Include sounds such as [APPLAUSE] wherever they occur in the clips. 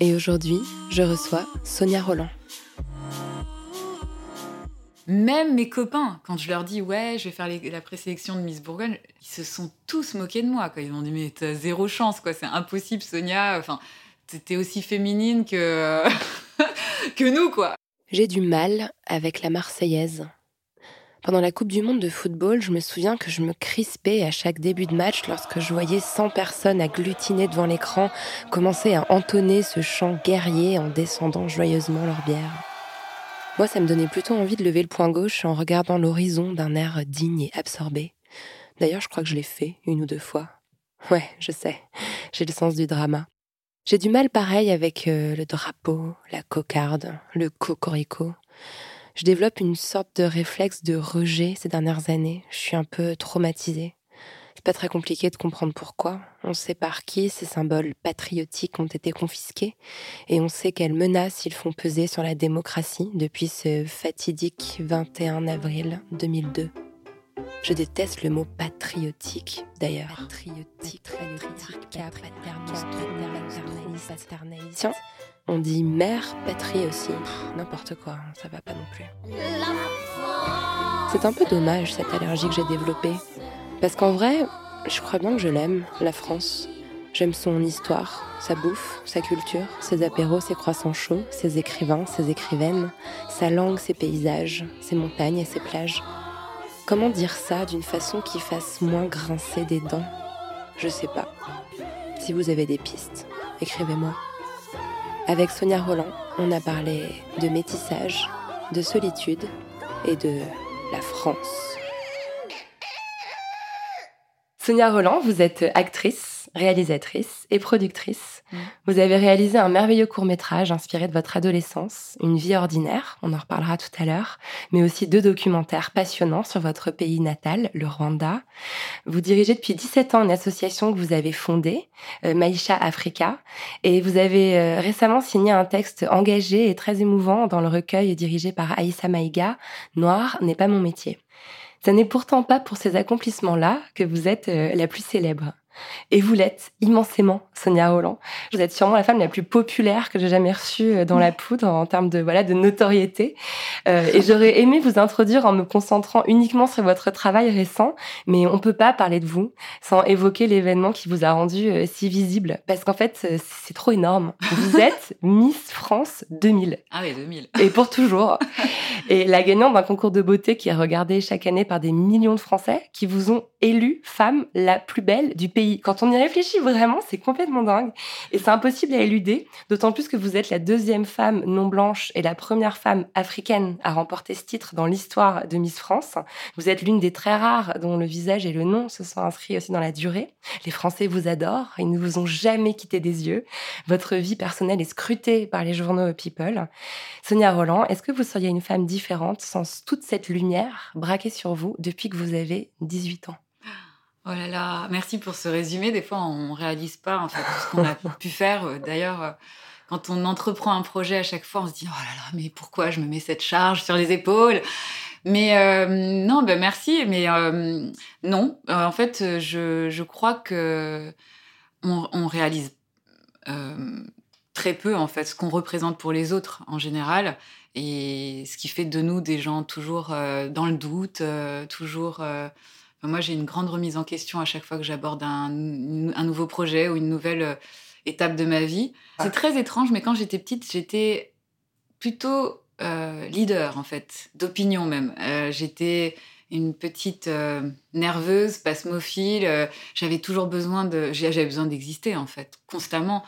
et aujourd'hui, je reçois Sonia Roland. Même mes copains, quand je leur dis ouais, je vais faire les- la présélection de Miss Bourgogne, ils se sont tous moqués de moi. Quoi. Ils m'ont dit mais t'as zéro chance, quoi. C'est impossible, Sonia. Enfin, t'es aussi féminine que [LAUGHS] que nous, quoi. J'ai du mal avec la Marseillaise. Pendant la Coupe du Monde de football, je me souviens que je me crispais à chaque début de match lorsque je voyais 100 personnes agglutinées devant l'écran commencer à entonner ce chant guerrier en descendant joyeusement leur bière. Moi, ça me donnait plutôt envie de lever le poing gauche en regardant l'horizon d'un air digne et absorbé. D'ailleurs, je crois que je l'ai fait une ou deux fois. Ouais, je sais, j'ai le sens du drama. J'ai du mal pareil avec euh, le drapeau, la cocarde, le cocorico. Je développe une sorte de réflexe de rejet ces dernières années. Je suis un peu traumatisée. C'est pas très compliqué de comprendre pourquoi. On sait par qui ces symboles patriotiques ont été confisqués et on sait quelles menaces ils font peser sur la démocratie depuis ce fatidique 21 avril 2002. Je déteste le mot patriotique, d'ailleurs. Patriotique, Tiens, on dit mère patrie aussi. N'importe quoi, ça va pas non plus. C'est un peu dommage cette allergie que j'ai développée. Parce qu'en vrai, je crois bien que je l'aime, la France. J'aime son histoire, sa bouffe, sa culture, ses apéros, ses croissants chauds, ses écrivains, ses écrivaines, sa langue, ses paysages, ses montagnes et ses plages. Comment dire ça d'une façon qui fasse moins grincer des dents? Je sais pas. Si vous avez des pistes, écrivez-moi. Avec Sonia Roland, on a parlé de métissage, de solitude et de la France. Sonia Roland, vous êtes actrice, réalisatrice et productrice. Vous avez réalisé un merveilleux court-métrage inspiré de votre adolescence, Une vie ordinaire, on en reparlera tout à l'heure, mais aussi deux documentaires passionnants sur votre pays natal, le Rwanda. Vous dirigez depuis 17 ans une association que vous avez fondée, euh, Maïcha Africa, et vous avez euh, récemment signé un texte engagé et très émouvant dans le recueil dirigé par Aïssa Maïga, Noir n'est pas mon métier. Ce n'est pourtant pas pour ces accomplissements-là que vous êtes euh, la plus célèbre. Et vous l'êtes immensément, Sonia Roland. Vous êtes sûrement la femme la plus populaire que j'ai jamais reçue euh, dans la poudre en termes de voilà de notoriété. Euh, et j'aurais [LAUGHS] aimé vous introduire en me concentrant uniquement sur votre travail récent, mais on peut pas parler de vous sans évoquer l'événement qui vous a rendu euh, si visible, parce qu'en fait c'est trop énorme. Vous [LAUGHS] êtes Miss France 2000 Ah oui, 2000. et pour toujours. [LAUGHS] Et la gagnante d'un concours de beauté qui est regardé chaque année par des millions de Français qui vous ont élue femme la plus belle du pays. Quand on y réfléchit vraiment, c'est complètement dingue. Et c'est impossible à éluder, d'autant plus que vous êtes la deuxième femme non blanche et la première femme africaine à remporter ce titre dans l'histoire de Miss France. Vous êtes l'une des très rares dont le visage et le nom se sont inscrits aussi dans la durée. Les Français vous adorent, ils ne vous ont jamais quitté des yeux. Votre vie personnelle est scrutée par les journaux People. Sonia Roland, est-ce que vous seriez une femme différente sans toute cette lumière braquée sur vous depuis que vous avez 18 ans? Oh là là, merci pour ce résumé. Des fois, on réalise pas en fait tout ce qu'on a [LAUGHS] pu faire. Euh, D'ailleurs, euh, quand on entreprend un projet, à chaque fois, on se dit oh là là, mais pourquoi je me mets cette charge sur les épaules? Mais euh, non, ben merci, mais euh, non. En fait, je, je crois que on, on réalise euh, très peu en fait ce qu'on représente pour les autres en général et ce qui fait de nous des gens toujours dans le doute, toujours. Euh, moi, j'ai une grande remise en question à chaque fois que j'aborde un, un nouveau projet ou une nouvelle euh, étape de ma vie. C'est très étrange, mais quand j'étais petite, j'étais plutôt euh, leader, en fait, d'opinion même. Euh, j'étais une petite euh, nerveuse, pasmophile. j'avais toujours besoin de, j'avais besoin d'exister en fait, constamment,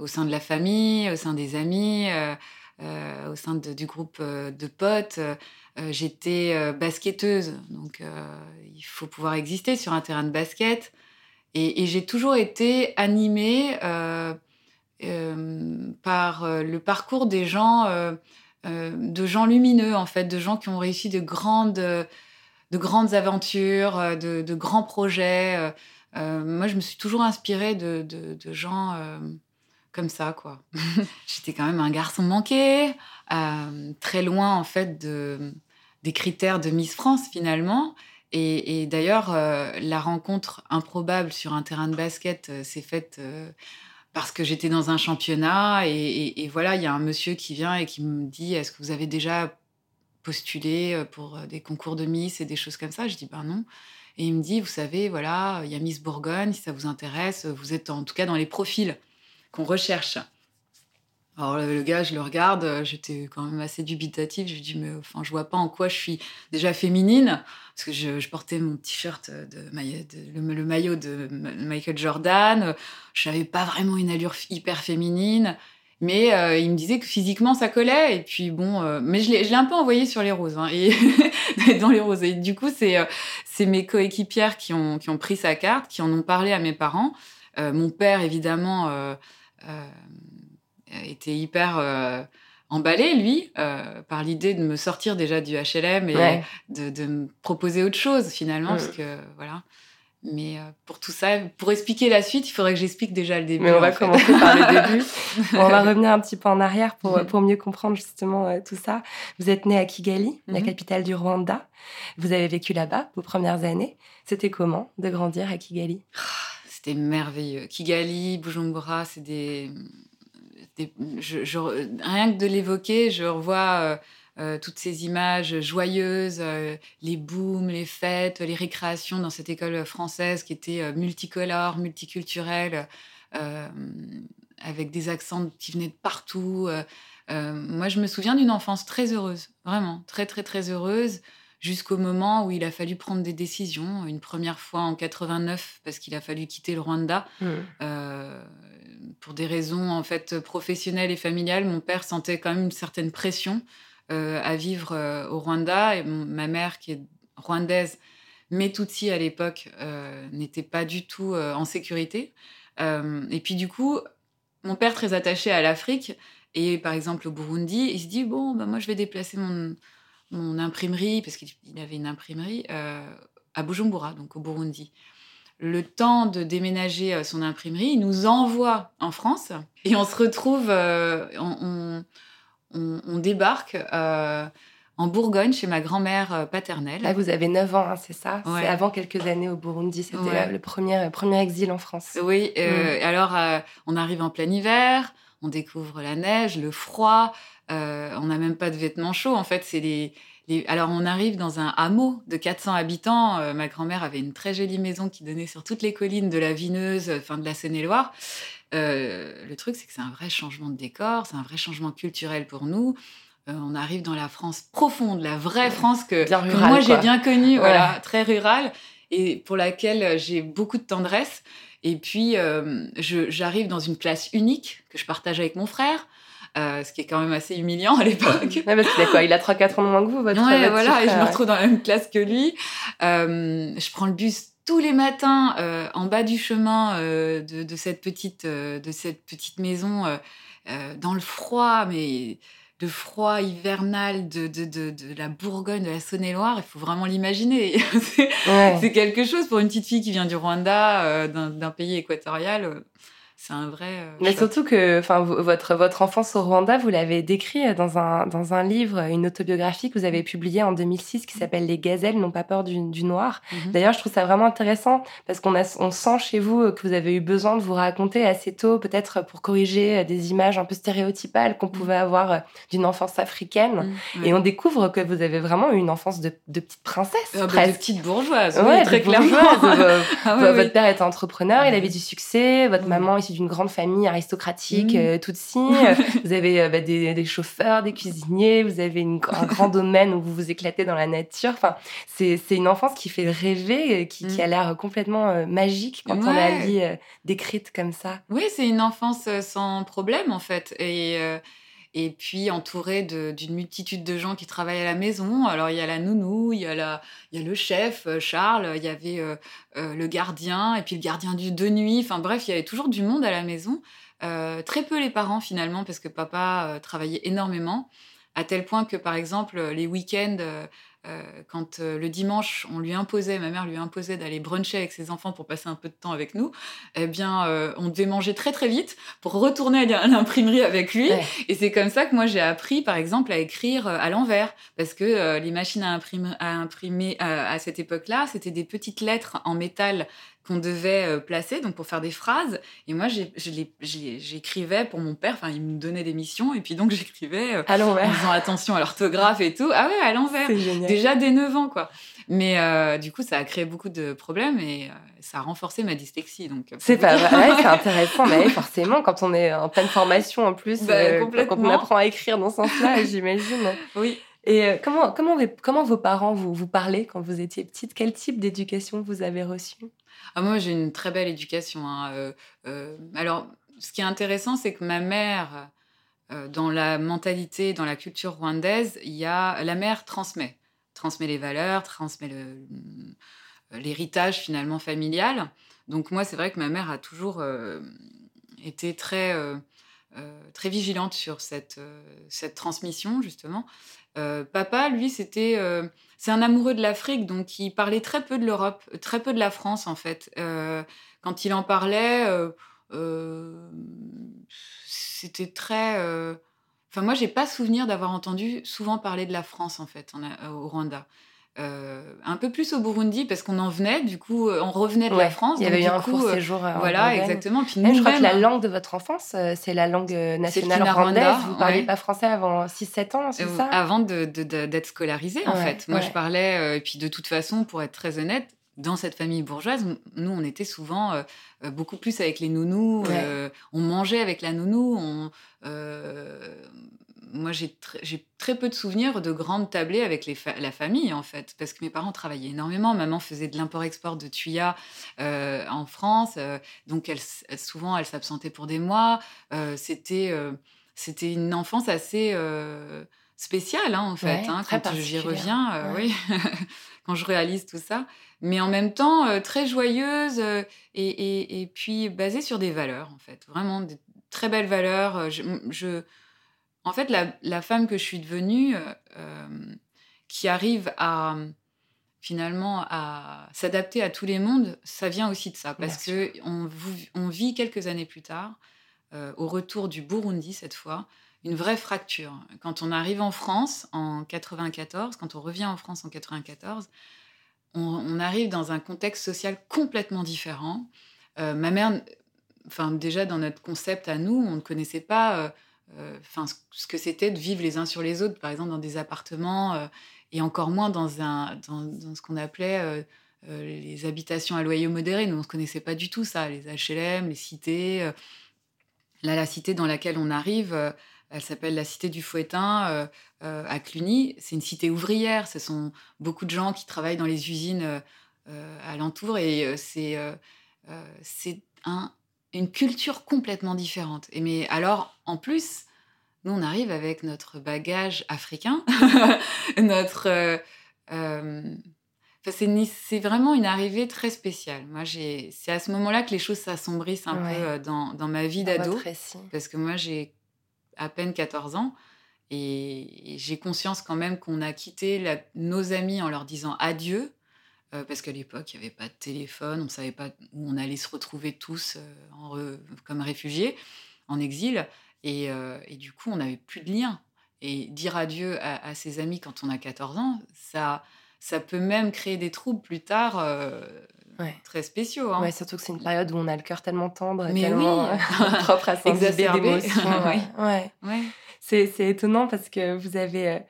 au sein de la famille, au sein des amis, au sein du groupe de potes. j'étais basketteuse, donc il faut pouvoir exister sur un terrain de basket. Et, j'ai toujours été animée par le parcours des gens euh, de gens lumineux, en fait, de gens qui ont réussi de grandes, de grandes aventures, euh, de, grands projets. Euh, moi, je me suis toujours inspirée de gens comme ça, quoi. [LAUGHS] J'étais quand même un garçon manqué, très loin, en fait, de, des critères de Miss France, finalement. Et, d'ailleurs, la rencontre improbable sur un terrain de basket s'est faite parce que j'étais dans un championnat et, voilà, il y a un monsieur qui vient et qui me dit Est-ce que vous avez déjà postulé euh, pour euh, des concours de Miss et des choses comme ça? Je dis Ben non. Et il me dit Vous savez, voilà, il y a Miss Bourgogne, si ça vous intéresse, vous êtes en tout cas dans les profils qu'on recherche. Alors le gars, je le regarde, euh, j'étais quand même assez dubitative. Je lui dis mais enfin je vois pas en quoi je suis déjà féminine parce que je, portais mon t-shirt de, le, maillot de Michael Jordan. Je n'avais pas vraiment une allure hyper féminine, mais euh, il me disait que physiquement ça collait. Et puis bon, euh, mais je l'ai un peu envoyé sur les roses hein, et [LAUGHS] dans les roses. Et du coup c'est mes coéquipières qui ont pris sa carte, qui en ont parlé à mes parents. mon père évidemment était hyper euh, emballé, lui, euh, par l'idée de me sortir déjà du HLM et de, me proposer autre chose, finalement, parce que, voilà. Mais euh, pour tout ça, pour expliquer la suite, il faudrait que j'explique déjà le début. Mais on va commencer par le début. [LAUGHS] on va revenir un petit peu en arrière pour, pour mieux comprendre justement tout ça. Vous êtes né à Kigali, la mhm. capitale du Rwanda. Vous avez vécu là-bas vos premières années. C'était comment de grandir à Kigali? Ah, C'était merveilleux. Kigali, Bujumbura, c'est des rien que de l'évoquer, je revois euh, euh, toutes ces images joyeuses, euh, les booms, les fêtes, les récréations dans cette école française qui était multicolore, multiculturelle, avec des accents qui venaient de partout. moi, je me souviens d'une enfance très heureuse, vraiment, très, très, très heureuse jusqu'au moment où il a fallu prendre des décisions. Une première fois en 89, parce qu'il a fallu quitter le Rwanda. Mmh pour des raisons en fait professionnelles et familiales, mon père sentait quand même une certaine pression euh, à vivre euh, au Rwanda. Et ma mère, qui est rwandaise, mais Tutsi à l'époque, euh, n'était pas du tout en sécurité. et puis du coup, mon père très attaché à l'Afrique et par exemple au Burundi, il se dit bon, bah, moi je vais déplacer mon, mon imprimerie parce qu'il avait une imprimerie à Bujumbura, donc au Burundi le temps de déménager euh, son imprimerie, il nous envoie en France et on se retrouve, euh, on, débarque euh, en Bourgogne chez ma grand-mère paternelle. Là, vous avez 9 ans, hein, c'est ça? C'est avant quelques années au Burundi, c'était le premier, premier exil en France. Oui, mm. alors on arrive en plein hiver, on découvre la neige, le froid, on n'a même pas de vêtements chauds, en fait, c'est les alors, on arrive dans un hameau de 400 habitants. Euh, ma grand-mère avait une très jolie maison qui donnait sur toutes les collines de la Vineuse, enfin de la Seine-et-Loire. Euh, le truc, c'est que c'est un vrai changement de décor, c'est un vrai changement culturel pour nous. Euh, on arrive dans la France profonde, la vraie France que, moi j'ai bien connue, voilà, très rurale, et pour laquelle j'ai beaucoup de tendresse. Et puis, j'arrive dans une classe unique que je partage avec mon frère. Euh, ce qui est quand même assez humiliant à l'époque. Ouais, parce qu'il a quoi Il a 3-4 ans de moins que vous, votre Ouais, voilà, et je me retrouve dans la même classe que lui. Euh, je prends le bus tous les matins euh, en bas du chemin de, de, cette petite, de cette petite maison, dans le froid, mais de froid hivernal de, de, de, de la Bourgogne, de la Saône-et-Loire, il faut vraiment l'imaginer. [LAUGHS] c'est quelque chose pour une petite fille qui vient du Rwanda, d'un pays équatorial c'est un vrai. Euh, Mais surtout que, enfin, votre votre enfance au Rwanda, vous l'avez décrit dans un dans un livre, une autobiographie que vous avez publiée en 2006 qui s'appelle Les gazelles n'ont pas peur du, du noir. Mhm. D'ailleurs, je trouve ça vraiment intéressant parce qu'on a on sent chez vous que vous avez eu besoin de vous raconter assez tôt, peut-être pour corriger des images un peu stéréotypales qu'on mhm. pouvait avoir euh, d'une enfance africaine. Mhm. Et on découvre que vous avez vraiment eu une enfance de, de petite princesse, ah, bah, de petite bourgeoise, oui, très clairement. [LAUGHS] Ah votre père était entrepreneur, il avait du succès, votre maman d'une grande famille aristocratique, Mm. euh, Tutsi. Euh, [LAUGHS] vous avez euh, bah, des, des chauffeurs, des cuisiniers, vous avez une- un grand domaine où vous vous éclatez dans la nature. Enfin, c'est une enfance qui fait rêver, euh, qui, qui Mm. a l'air complètement euh, magique quand on la Ouais. lit euh, décrite comme ça. Oui, c'est une enfance euh, sans problème en fait. Et, euh, et puis entourée de- d'une multitude de gens qui travaillent à la maison. Alors il y a la nounou, il y a, le chef, euh, Charles, il y avait euh, euh, le gardien, et puis le gardien du, de nuit. Enfin bref, il y avait toujours du monde à la maison. Très peu les parents finalement, parce que papa travaillait énormément. À tel point que par exemple, les week-ends, quand euh, le dimanche, on lui imposait, ma mère lui imposait d'aller bruncher avec ses enfants pour passer un peu de temps avec nous, eh bien, euh, on devait manger très très vite pour retourner à l'imprimerie avec lui. Ouais. Et c'est comme ça que moi j'ai appris, par exemple, à écrire euh, à l'envers, parce que euh, les machines à imprimer à, imprimer, euh, à cette époque-là, c'était des petites lettres en métal qu'on devait euh, placer, donc pour faire des phrases. Et moi, j'écrivais pour mon père. Enfin, il me donnait des missions, et puis donc [LAUGHS] j'écrivais euh, en faisant attention à l'orthographe et tout. Ah ouais, à l'envers. Déjà dès 9 ans, quoi. Mais euh, du coup, ça a créé beaucoup de problèmes et euh, ça a renforcé ma dyslexie. Donc, C'est pas vrai, ouais, c'est [LAUGHS] intéressant, mais forcément, quand on est en pleine formation en plus, Bah, euh, quand on apprend à écrire dans ce sens-là, [LAUGHS] j'imagine. Oui. Et comment, comment, vos- comment vos parents vous, vous parlaient quand vous étiez petite? Quel type d'éducation vous avez reçu Ah, moi, j'ai une très belle éducation. hein. Euh, euh, alors, ce qui est intéressant, c'est que ma mère, euh, dans la mentalité, dans la culture rwandaise, il y a la mère transmet, transmet les valeurs, transmet l'héritage finalement familial. Donc moi, c'est vrai que ma mère a toujours été très très vigilante sur cette cette transmission justement. Papa, lui, c'était c'est un amoureux de l'Afrique, donc il parlait très peu de l'Europe, très peu de la France en fait. Euh, quand il en parlait, euh, euh, c'était très. Enfin, moi, j'ai pas souvenir d'avoir entendu souvent parler de la France en fait au Rwanda. Euh, un peu plus au Burundi parce qu'on en venait, du coup, euh, on revenait de la France. Il y avait eu du un coup, court euh, séjour. euh, Voilà, exactement. Puis Même, je crois que la nous-mêmes, langue de votre enfance, c'est la langue nationale rwandaise. Vous ne parliez ouais. pas français avant 6-7 ans, c'est Euh, ça? avant de- de- de- d'être scolarisée, en Ouais, fait. Moi, je parlais, et puis de toute façon, pour être très honnête, dans cette famille bourgeoise, nous, on était souvent euh, beaucoup plus avec les nounous. Ouais. on mangeait avec la nounou. On, euh, moi, j'ai tr- très peu de souvenirs de grandes tablées avec les fa- la famille, en fait, parce que mes parents travaillaient énormément. Maman faisait de l'import-export de tuyas euh, en France, euh, donc elle, s- elle- souvent, elle s'absentait pour des mois. Euh, C'était euh, c'était une enfance assez spéciale, hein, en fait, Ouais, hein, quand j'y reviens, Ouais. oui, [LAUGHS] quand je réalise tout ça. Mais en même temps, très joyeuse et, et, et puis basée sur des valeurs, en fait. Vraiment, des très belles valeurs. Je, je- en fait, la, la femme que je suis devenue, euh, euh, qui arrive à finalement à s'adapter à tous les mondes, ça vient aussi de ça. Parce Bien que on, vit quelques années plus tard, euh, au retour du Burundi cette fois, une vraie fracture. Quand on arrive en France en 94, quand on revient en France en 94, on, on arrive dans un contexte social complètement différent. Euh, ma mère, enfin déjà dans notre concept à nous, on ne connaissait pas enfin, ce- que c'était de vivre les uns sur les autres, par exemple dans des appartements, euh, et encore moins dans, ce qu'on appelait euh, euh, les habitations à loyer modéré. Nous, on ne connaissait pas du tout ça, les HLM, les cités. euh. Là, la cité dans laquelle on arrive, euh, elle s'appelle la cité du Fouettin euh, euh, à Cluny. C'est une cité ouvrière. Ce sont beaucoup de gens qui travaillent dans les usines euh, euh, alentours et euh, euh, euh, c'est un, une culture complètement différente. Et mais alors, en plus, nous, on arrive avec notre bagage africain, [LAUGHS] notre. euh, euh, c'est vraiment une arrivée très spéciale. Moi, c'est à ce moment-là que les choses s'assombrissent un Ouais. peu euh, dans, dans ma vie d'ado parce que moi j'ai à peine 14 ans et, et j'ai conscience quand même qu'on a quitté la- nos amis en leur disant adieu euh, parce qu'à l'époque il n'y avait pas de téléphone, on ne savait pas où on allait se retrouver tous euh, en re- comme réfugiés en exil et, euh, et du coup on n'avait plus de lien et dire adieu à, à ses amis quand on a 14 ans ça ça peut même créer des troubles plus tard Ouais. très spéciaux hein. Ouais, surtout que c'est une période où on a le cœur tellement tendre, Mais tellement oui. euh, [LAUGHS] propre à [LAUGHS] Exacerbé. d'émotions. [LAUGHS] Ouais. Ouais. C'est c'est étonnant parce que vous avez,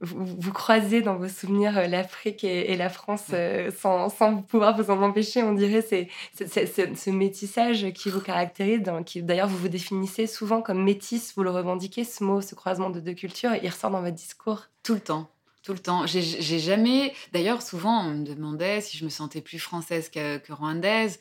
vous, croisez dans vos souvenirs euh, l'Afrique et, la France euh, sans, pouvoir vous en empêcher. On dirait c'est ce métissage qui vous caractérise, qui d'ailleurs vous vous définissez souvent comme métisse, vous le revendiquez, ce mot, ce croisement de deux cultures, il ressort dans votre discours. Tout le temps. Tout le temps. J'ai jamais. D'ailleurs, souvent, on me demandait si je me sentais plus française que, que rwandaise.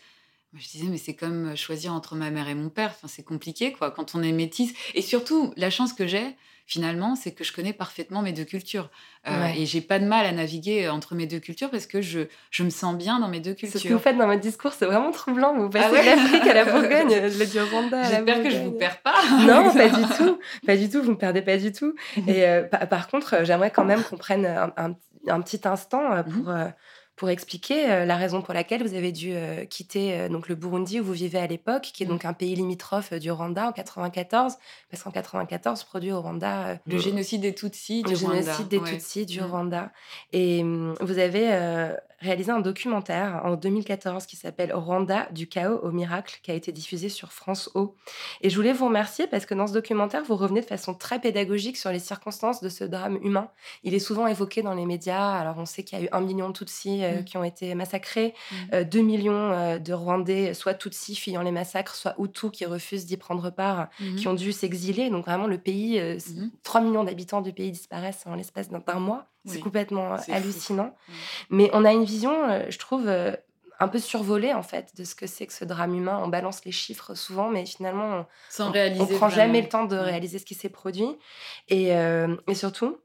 Moi, je disais, mais c'est comme choisir entre ma mère et mon père. Enfin, c'est compliqué, quoi, quand on est métisse. Et surtout, la chance que j'ai, finalement, c'est que je connais parfaitement mes deux cultures. Euh, et j'ai pas de mal à naviguer entre mes deux cultures parce que je, je me sens bien dans mes deux cultures. Ce que vous faites dans votre discours, c'est vraiment troublant. Vous passez ah de l'Afrique à la [LAUGHS] Bourgogne, je du Rwanda à J'espère que je vous perds pas. [LAUGHS] non, [LAUGHS] pas du tout. Pas du tout, vous me perdez pas du tout. Et euh, par, contre, j'aimerais quand même qu'on prenne un, un, petit instant euh, pour... Mhm pour expliquer euh, la raison pour laquelle vous avez dû euh, quitter euh, donc le Burundi où vous vivez à l'époque, qui est mmh. donc un pays limitrophe du Rwanda en 94, parce qu'en 94 produit au Rwanda le génocide des Tutsis du le génocide des Tutsis du mmh. Rwanda. Et mmh, vous avez réalisé un documentaire en 2014 qui s'appelle Rwanda du chaos au miracle, qui a été diffusé sur France O. Et je voulais vous remercier parce que dans ce documentaire, vous revenez de façon très pédagogique sur les circonstances de ce drame humain. Il est souvent évoqué dans les médias. Alors on sait qu'il y a eu un million de Tutsis euh, mm. qui ont été massacrés, mm. euh, deux millions euh, de Rwandais, soit Tutsis fuyant les massacres, soit Hutus qui refusent d'y prendre part, mm-hmm. qui ont dû s'exiler. Donc vraiment le pays, 3 mm-hmm. millions d'habitants du pays disparaissent en l'espace d'un mois. C'est complètement hallucinant. Mais on a une vision, je trouve, un peu survolée en fait de ce que c'est que ce drame humain. On balance les chiffres souvent, mais finalement, on, réaliser prend jamais le temps de réaliser ce qui s'est produit. Et, et surtout,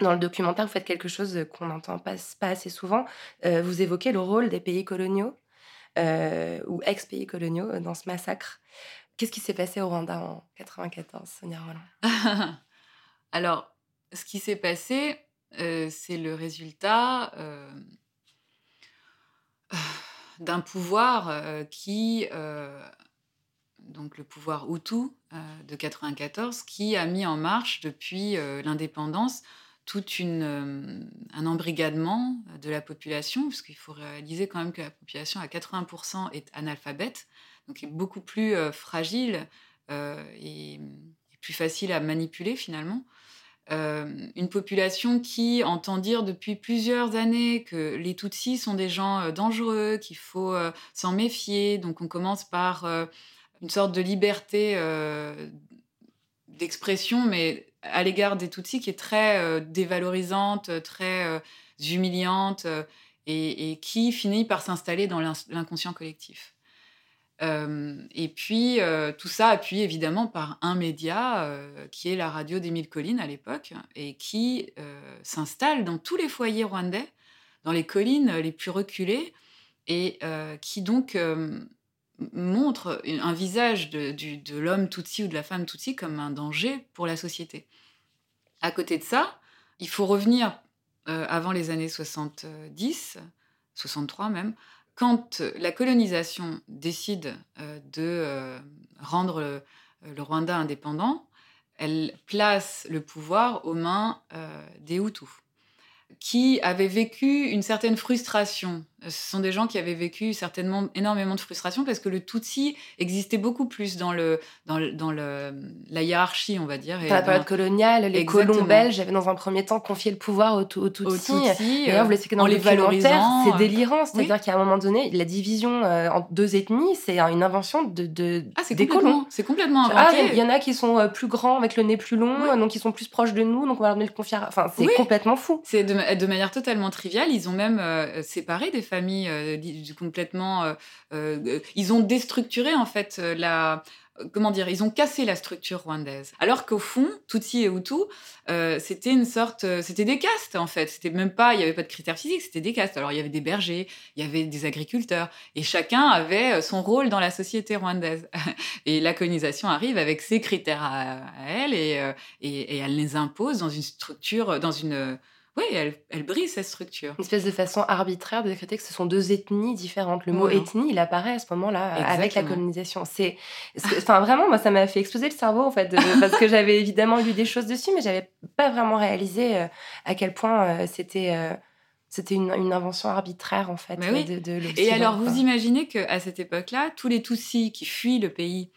dans le documentaire, vous faites quelque chose qu'on n'entend pas, pas, assez souvent. Euh, vous évoquez le rôle des pays coloniaux euh, ou ex-pays coloniaux dans ce massacre. Qu'est-ce qui s'est passé au Rwanda en 94, Sonia Roland? [LAUGHS] Alors, ce qui s'est passé, c'est le résultat [SIGHS] d'un pouvoir qui, donc le pouvoir Hutu de 94, qui a mis en marche depuis l'indépendance tout un embrigadement de la population, parce qu'il faut réaliser quand même que la population à 80% est analphabète, donc est beaucoup plus fragile euh, et, plus facile à manipuler finalement. Une population qui entend dire depuis plusieurs années que les Tutsis sont des gens dangereux, qu'il faut s'en méfier. Donc on commence par une sorte de liberté d'expression, mais à l'égard des Tutsis qui est très euh, dévalorisante, très euh, humiliante euh, et, qui finit par s'installer dans l'inconscient collectif. Et puis, tout ça appuyé évidemment par un média qui est la radio d'Émile Collines à l'époque et qui s'installe dans tous les foyers rwandais, dans les collines les plus reculées et qui donc montre un visage de, l'homme Tutsi ou de la femme Tutsi comme un danger pour la société. À côté de ça, il faut revenir euh, avant les années 70, 63 même, quand la colonisation décide euh, de euh, rendre le, le, Rwanda indépendant, elle place le pouvoir aux mains des Hutus qui avaient vécu une certaine frustration. Ce sont des gens qui avaient vécu certainement énormément de frustration parce que le Tutsi existait beaucoup plus dans, le, dans, le, dans le, la hiérarchie, on va dire. dans la période coloniale, les colons belges avaient dans un premier temps confié le pouvoir aux, aux Tutsis. D'ailleurs, vous l'expliquez dans les valorisant. C'est délirant. C'est-à-dire qu'à un moment donné, la division euh, en deux ethnies, c'est une invention de, de ah, des colons. C'est complètement ah, inventé. il y en a qui sont euh, plus grands, avec le nez plus long, donc ils sont plus proches de nous, donc on va leur donner le confier. Enfin, c'est complètement fou. C'est de de, manière totalement triviale. Ils ont même euh, séparé des familles euh, complètement. Euh, ils ont déstructuré en fait la comment dire, ils ont cassé la structure rwandaise. Alors qu'au fond, Tutsi et Hutu, c'était une sorte, c'était des castes en fait. C'était même pas, il n'y avait pas de critères physiques, c'était des castes. Alors il y avait des bergers, il y avait des agriculteurs, et chacun avait son rôle dans la société rwandaise. [LAUGHS] Et la colonisation arrive avec ses critères à, elle et, et, elle les impose dans une structure, dans une oui, elle, brise cette structure. Une espèce de façon arbitraire de décréter que ce sont deux ethnies différentes. Le mot ethnie, il apparaît à ce moment-là avec la colonisation. C'est, enfin vraiment, moi, ça m'a fait exploser le cerveau en fait, [LAUGHS] parce que j'avais évidemment lu des choses dessus, mais j'avais pas vraiment réalisé euh, à quel point euh, c'était. Euh, c'était une, invention arbitraire en fait de, de Et alors vous imaginez qu'à cette époque-là, tous les Tutsis qui fuient le pays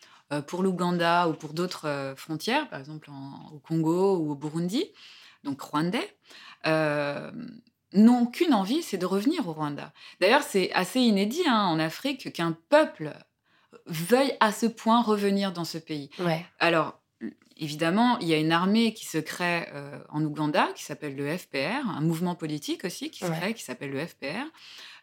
pour l'Ouganda ou pour d'autres frontières, par exemple au Congo ou au Burundi, donc rwandais, n'ont qu'une envie, c'est de revenir au Rwanda. D'ailleurs, c'est assez inédit hein, en Afrique qu'un peuple veuille à ce point revenir dans ce pays. Ouais. Alors, évidemment, il y a une armée qui se crée euh, en Ouganda, qui s'appelle le FPR, un mouvement politique aussi qui se Ouais. crée, qui s'appelle le FPR,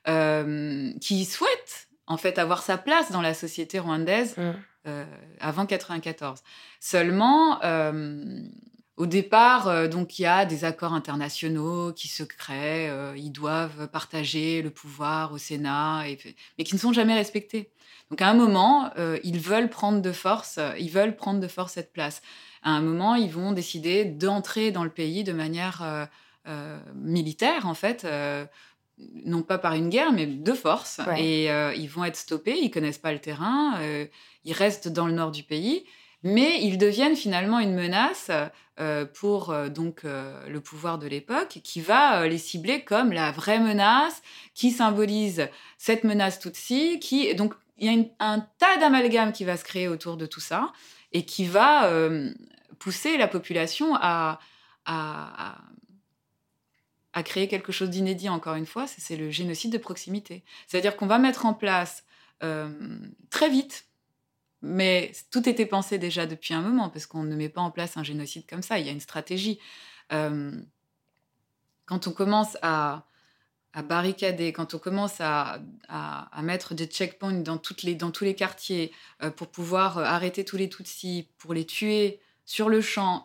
euh, qui souhaite en fait avoir sa place dans la société rwandaise Mm. euh, avant 94. Seulement, euh, au départ, euh, donc il y a des accords internationaux qui se créent, euh, ils doivent partager le pouvoir au Sénat, et- mais qui ne sont jamais respectés. Donc à un moment, euh, ils veulent prendre de force, ils veulent prendre de force cette place. À un moment, ils vont décider d'entrer dans le pays de manière euh, euh, militaire, en fait. euh, non pas par une guerre, mais de force. Ouais. Et euh, ils vont être stoppés, ils connaissent pas le terrain, euh, ils restent dans le nord du pays, mais ils deviennent finalement une menace euh, pour euh, donc euh, le pouvoir de l'époque, qui va les cibler comme la vraie menace, qui symbolise cette menace Tutsi, qui donc il y a un tas d'amalgames qui va se créer autour de tout ça et qui va pousser la population à, à, créer quelque chose d'inédit, encore une fois, c'est le génocide de proximité. C'est-à-dire qu'on va mettre en place très vite, mais tout était pensé déjà depuis un moment, parce qu'on ne met pas en place un génocide comme ça, il y a une stratégie. Euh, quand on commence à, barricader, quand on commence à, mettre des checkpoints dans, tous les quartiers euh, pour pouvoir euh, arrêter tous les Tutsis, pour les tuer sur le champ,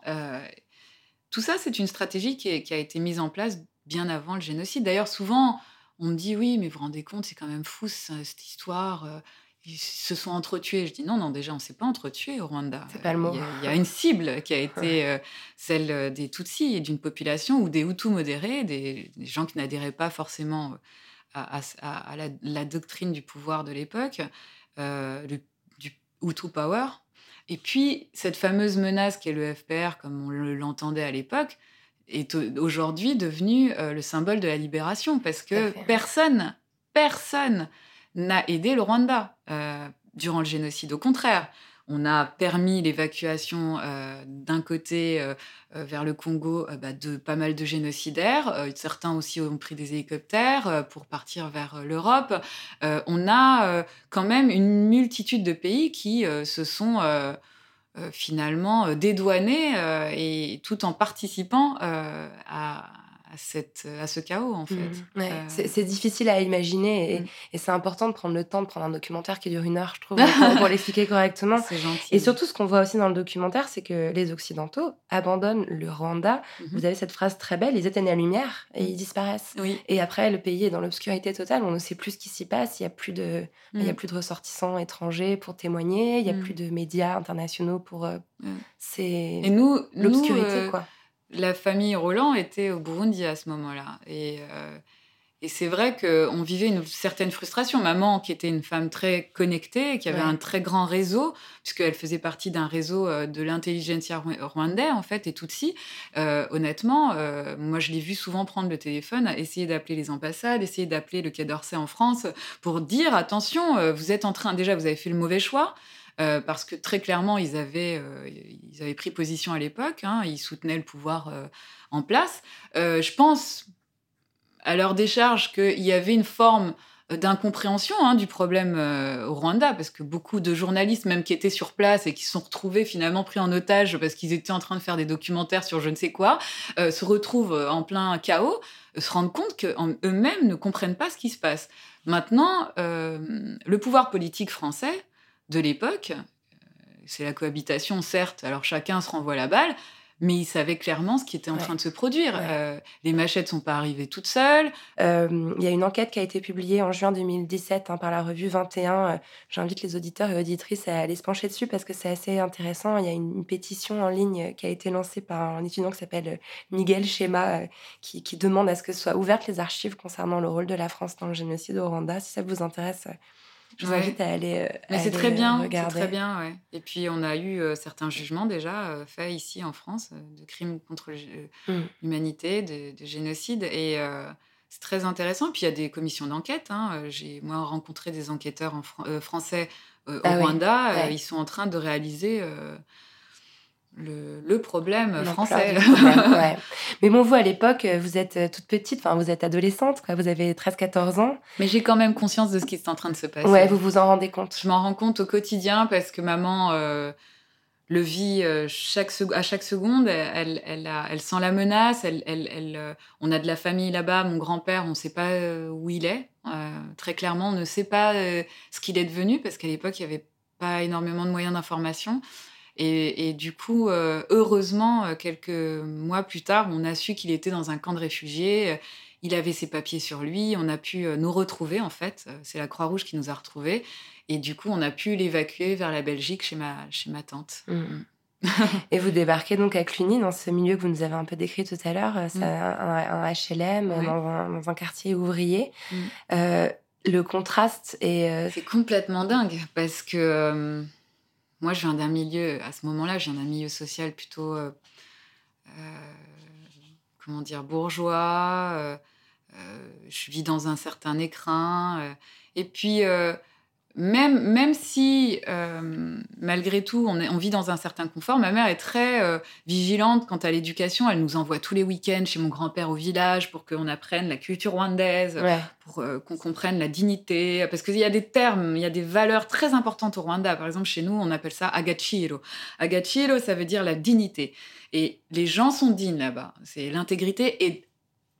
tout ça, c'est une stratégie qui, qui a été mise en place bien avant le génocide. D'ailleurs, souvent, on me dit oui, mais vous vous rendez compte, c'est quand même fou cette histoire. Euh, ils se sont entretués. Je dis non, non, déjà, on ne s'est pas entretués au Rwanda. C'est pas le mot. Il y a- il y, a une cible qui a [LAUGHS] été euh, celle euh, des Tutsis et d'une population ou des Hutus modérés, des, des gens qui n'adhéraient pas forcément à, à- la, la doctrine du pouvoir de l'époque, euh, du Hutu Power. Et puis, cette fameuse menace qui est le FPR, comme on le- l'entendait à l'époque, est au- aujourd'hui devenue euh, le symbole de la libération parce que personne, personne n'a aidé le Rwanda euh, durant le génocide. Au contraire, on a permis l'évacuation euh, d'un côté euh, vers le Congo bah, de pas mal de génocidaires. Certains aussi ont pris des hélicoptères pour partir vers l'Europe. On a quand même une multitude de pays qui se sont finalement dédouanés et tout en participant à, à cette, à ce chaos en fait. Mhm. Ouais, Euh, c'est- difficile à imaginer et, Mm. et c'est important de prendre le temps de prendre un documentaire qui dure une heure, je trouve, [LAUGHS] pour, pour l'expliquer correctement. C'est gentil. Et surtout, ce qu'on voit aussi dans le documentaire, c'est que les Occidentaux abandonnent le Rwanda. Mhm. Vous avez cette phrase très belle ils éteignent la lumière et ils disparaissent. Oui. Et après, le pays est dans l'obscurité totale. On ne sait plus ce qui s'y passe. Il n'y a plus de, il y a plus de ressortissants étrangers pour témoigner. Il n'y a plus de médias internationaux pour. euh. C'est Et nous, l'obscurité, euh, quoi. La famille Roland était au Burundi à ce moment-là. Et, euh, et c'est vrai qu'on vivait une certaine frustration. Maman, qui était une femme très connectée, qui avait Ouais. un très grand réseau, puisqu'elle faisait partie d'un réseau euh, de l'intelligentsia rwa- rwandais, en fait, et Tutsi. Euh, honnêtement, euh, moi, je l'ai vu souvent prendre le téléphone, essayer d'appeler les ambassades, essayer d'appeler le Quai d'Orsay en France pour dire attention, vous êtes en train, déjà, vous avez fait le mauvais choix. Euh, parce que très clairement, ils avaient, euh, ils avaient pris position à l'époque, hein, ils soutenaient le pouvoir euh, en place. Je pense, à leur décharge, qu'il y avait une forme d'incompréhension hein, du problème au Rwanda, parce que beaucoup de journalistes, même qui étaient sur place et qui se sont retrouvés finalement pris en otage parce qu'ils étaient en train de faire des documentaires sur je ne sais quoi, se retrouvent en plein chaos, se rendent compte qu'eux-mêmes ne comprennent pas ce qui se passe. Maintenant, le pouvoir politique français de l'époque, euh, c'est la cohabitation, certes, alors chacun se renvoie la balle, mais ils savaient clairement ce qui était en Ouais. train de se produire. Ouais. Euh, les machettes sont pas arrivées toutes seules. Euh, Il y a une enquête qui a été publiée en juin 2017 hein, par la revue 21. Euh, J'invite les auditeurs et auditrices à aller se pencher dessus parce que c'est assez intéressant. Il y a une, une pétition en ligne qui a été lancée par un étudiant qui s'appelle Miguel Schema qui, qui demande à ce que soient ouvertes les archives concernant le rôle de la France dans le génocide au Rwanda. Si ça vous intéresse, je vous Ouais. invite à aller, euh, Mais c'est très bien, c'est très bien, ouais. Et puis on a eu euh, certains jugements déjà euh, faits ici en France euh, de crimes contre Mm. l'humanité, de, de génocide, et c'est très intéressant. Puis il y a des commissions d'enquête. hein. J'ai moi rencontré des enquêteurs en Fran- français au Ah Rwanda. Ouais. ils sont en train de réaliser le, le problème français. du [LAUGHS] problème, ouais. Mais bon, vous, à l'époque, vous êtes euh, toute petite, enfin, vous êtes adolescente, quoi. Vous avez 13-14 ans. Mais j'ai quand même conscience de ce qui est en train de se passer. Ouais, vous vous en rendez compte. Je m'en rends compte au quotidien parce que maman euh, le vit euh, chaque à chaque seconde. Elle, elle, a- elle sent la menace. Elle, elle, elle, euh, on a de la famille là-bas. Mon grand-père, on ne sait pas où il est. Euh, très clairement, on ne sait pas ce qu'il est devenu parce qu'à l'époque, il n'y avait pas énormément de moyens d'information. Et, et du coup, euh, heureusement, euh, quelques mois plus tard, on a su qu'il était dans un camp de réfugiés. Euh, Il avait ses papiers sur lui. On a pu nous retrouver, en fait. C'est la Croix-Rouge qui nous a retrouvés. Et du coup, on a pu l'évacuer vers la Belgique chez ma, chez ma tante. Mhm. [LAUGHS] Et vous débarquez donc à Cluny, dans ce milieu que vous nous avez un peu décrit tout à l'heure. Mm. un, un HLM dans, un, dans un quartier ouvrier. Mm. Euh, le contraste est... euh, C'est complètement dingue parce que euh, moi, je viens d'un milieu, à ce moment-là, je viens d'un milieu social plutôt, euh, euh, comment dire, bourgeois. euh, je vis dans un certain écrin. et puis, même, même si, euh, malgré tout, on, est- on vit dans un certain confort, ma mère est très euh, vigilante quant à l'éducation. Elle nous envoie tous les week-ends chez mon grand-père au village pour qu'on apprenne la culture rwandaise ouais. pour euh, qu'on comprenne la dignité. Parce qu'il y a des termes, il y a des valeurs très importantes au Rwanda. Par exemple, chez nous, on appelle ça agachiro. Agachiro, ça veut dire la dignité. Et les gens sont dignes là-bas. C'est l'intégrité et,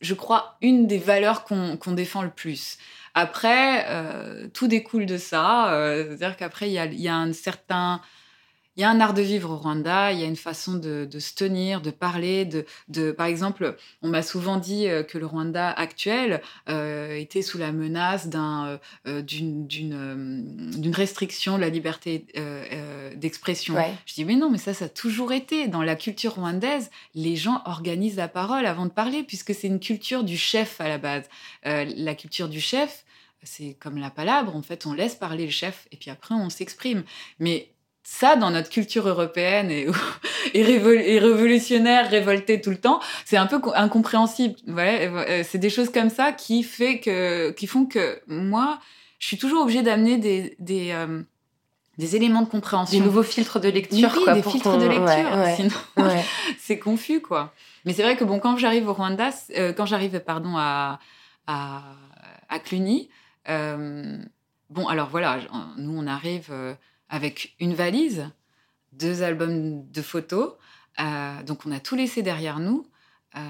je crois, une des valeurs qu'on défend le plus. Après, euh, tout découle de ça. euh, C'est-à-dire qu'après, il y a un certain... Il y a un art de vivre au Rwanda, il y a une façon de, de se tenir, de parler. De, de, par exemple, on m'a souvent dit euh, que le Rwanda actuel euh, était sous la menace d'un, euh, d'une, d'une, d'une restriction de la liberté euh, d'expression. Ouais. Je dis, mais non, mais ça, ça a toujours été. Dans la culture rwandaise, les gens organisent la parole avant de parler, puisque c'est une culture du chef à la base. La culture du chef, c'est comme la palabre, en fait, on laisse parler le chef, et puis après, on s'exprime. Mais ça, dans notre culture européenne et, [LAUGHS] et, révol- et révolutionnaire, révoltée tout le temps, c'est un peu co- incompréhensible. Euh, c'est des choses comme ça qui, fait que, qui font que moi, je suis toujours obligée d'amener des, des, euh, des éléments de compréhension. Des nouveaux filtres de lecture, Oui, quoi. des pour filtres de lecture. Ouais, ouais, Sinon, [LAUGHS] ouais. c'est confus, quoi. Mais c'est vrai que bon, quand j'arrive au Rwanda, euh, quand j'arrive, pardon, à, à, à Cluny, euh, bon, alors voilà, nous, on arrive avec une valise, deux albums de photos, euh, donc on a tout laissé derrière nous. Euh,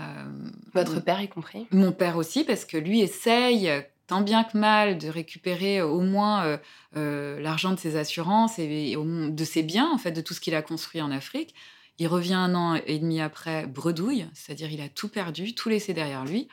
Votre père y compris. mon père aussi, parce que lui essaye tant bien que mal de récupérer au moins euh, l'argent de ses assurances et, et au moins de ses biens, en fait, de tout ce qu'il a construit en Afrique. Il revient un an et demi après bredouille, c'est-à-dire il a tout perdu, tout laissé derrière lui.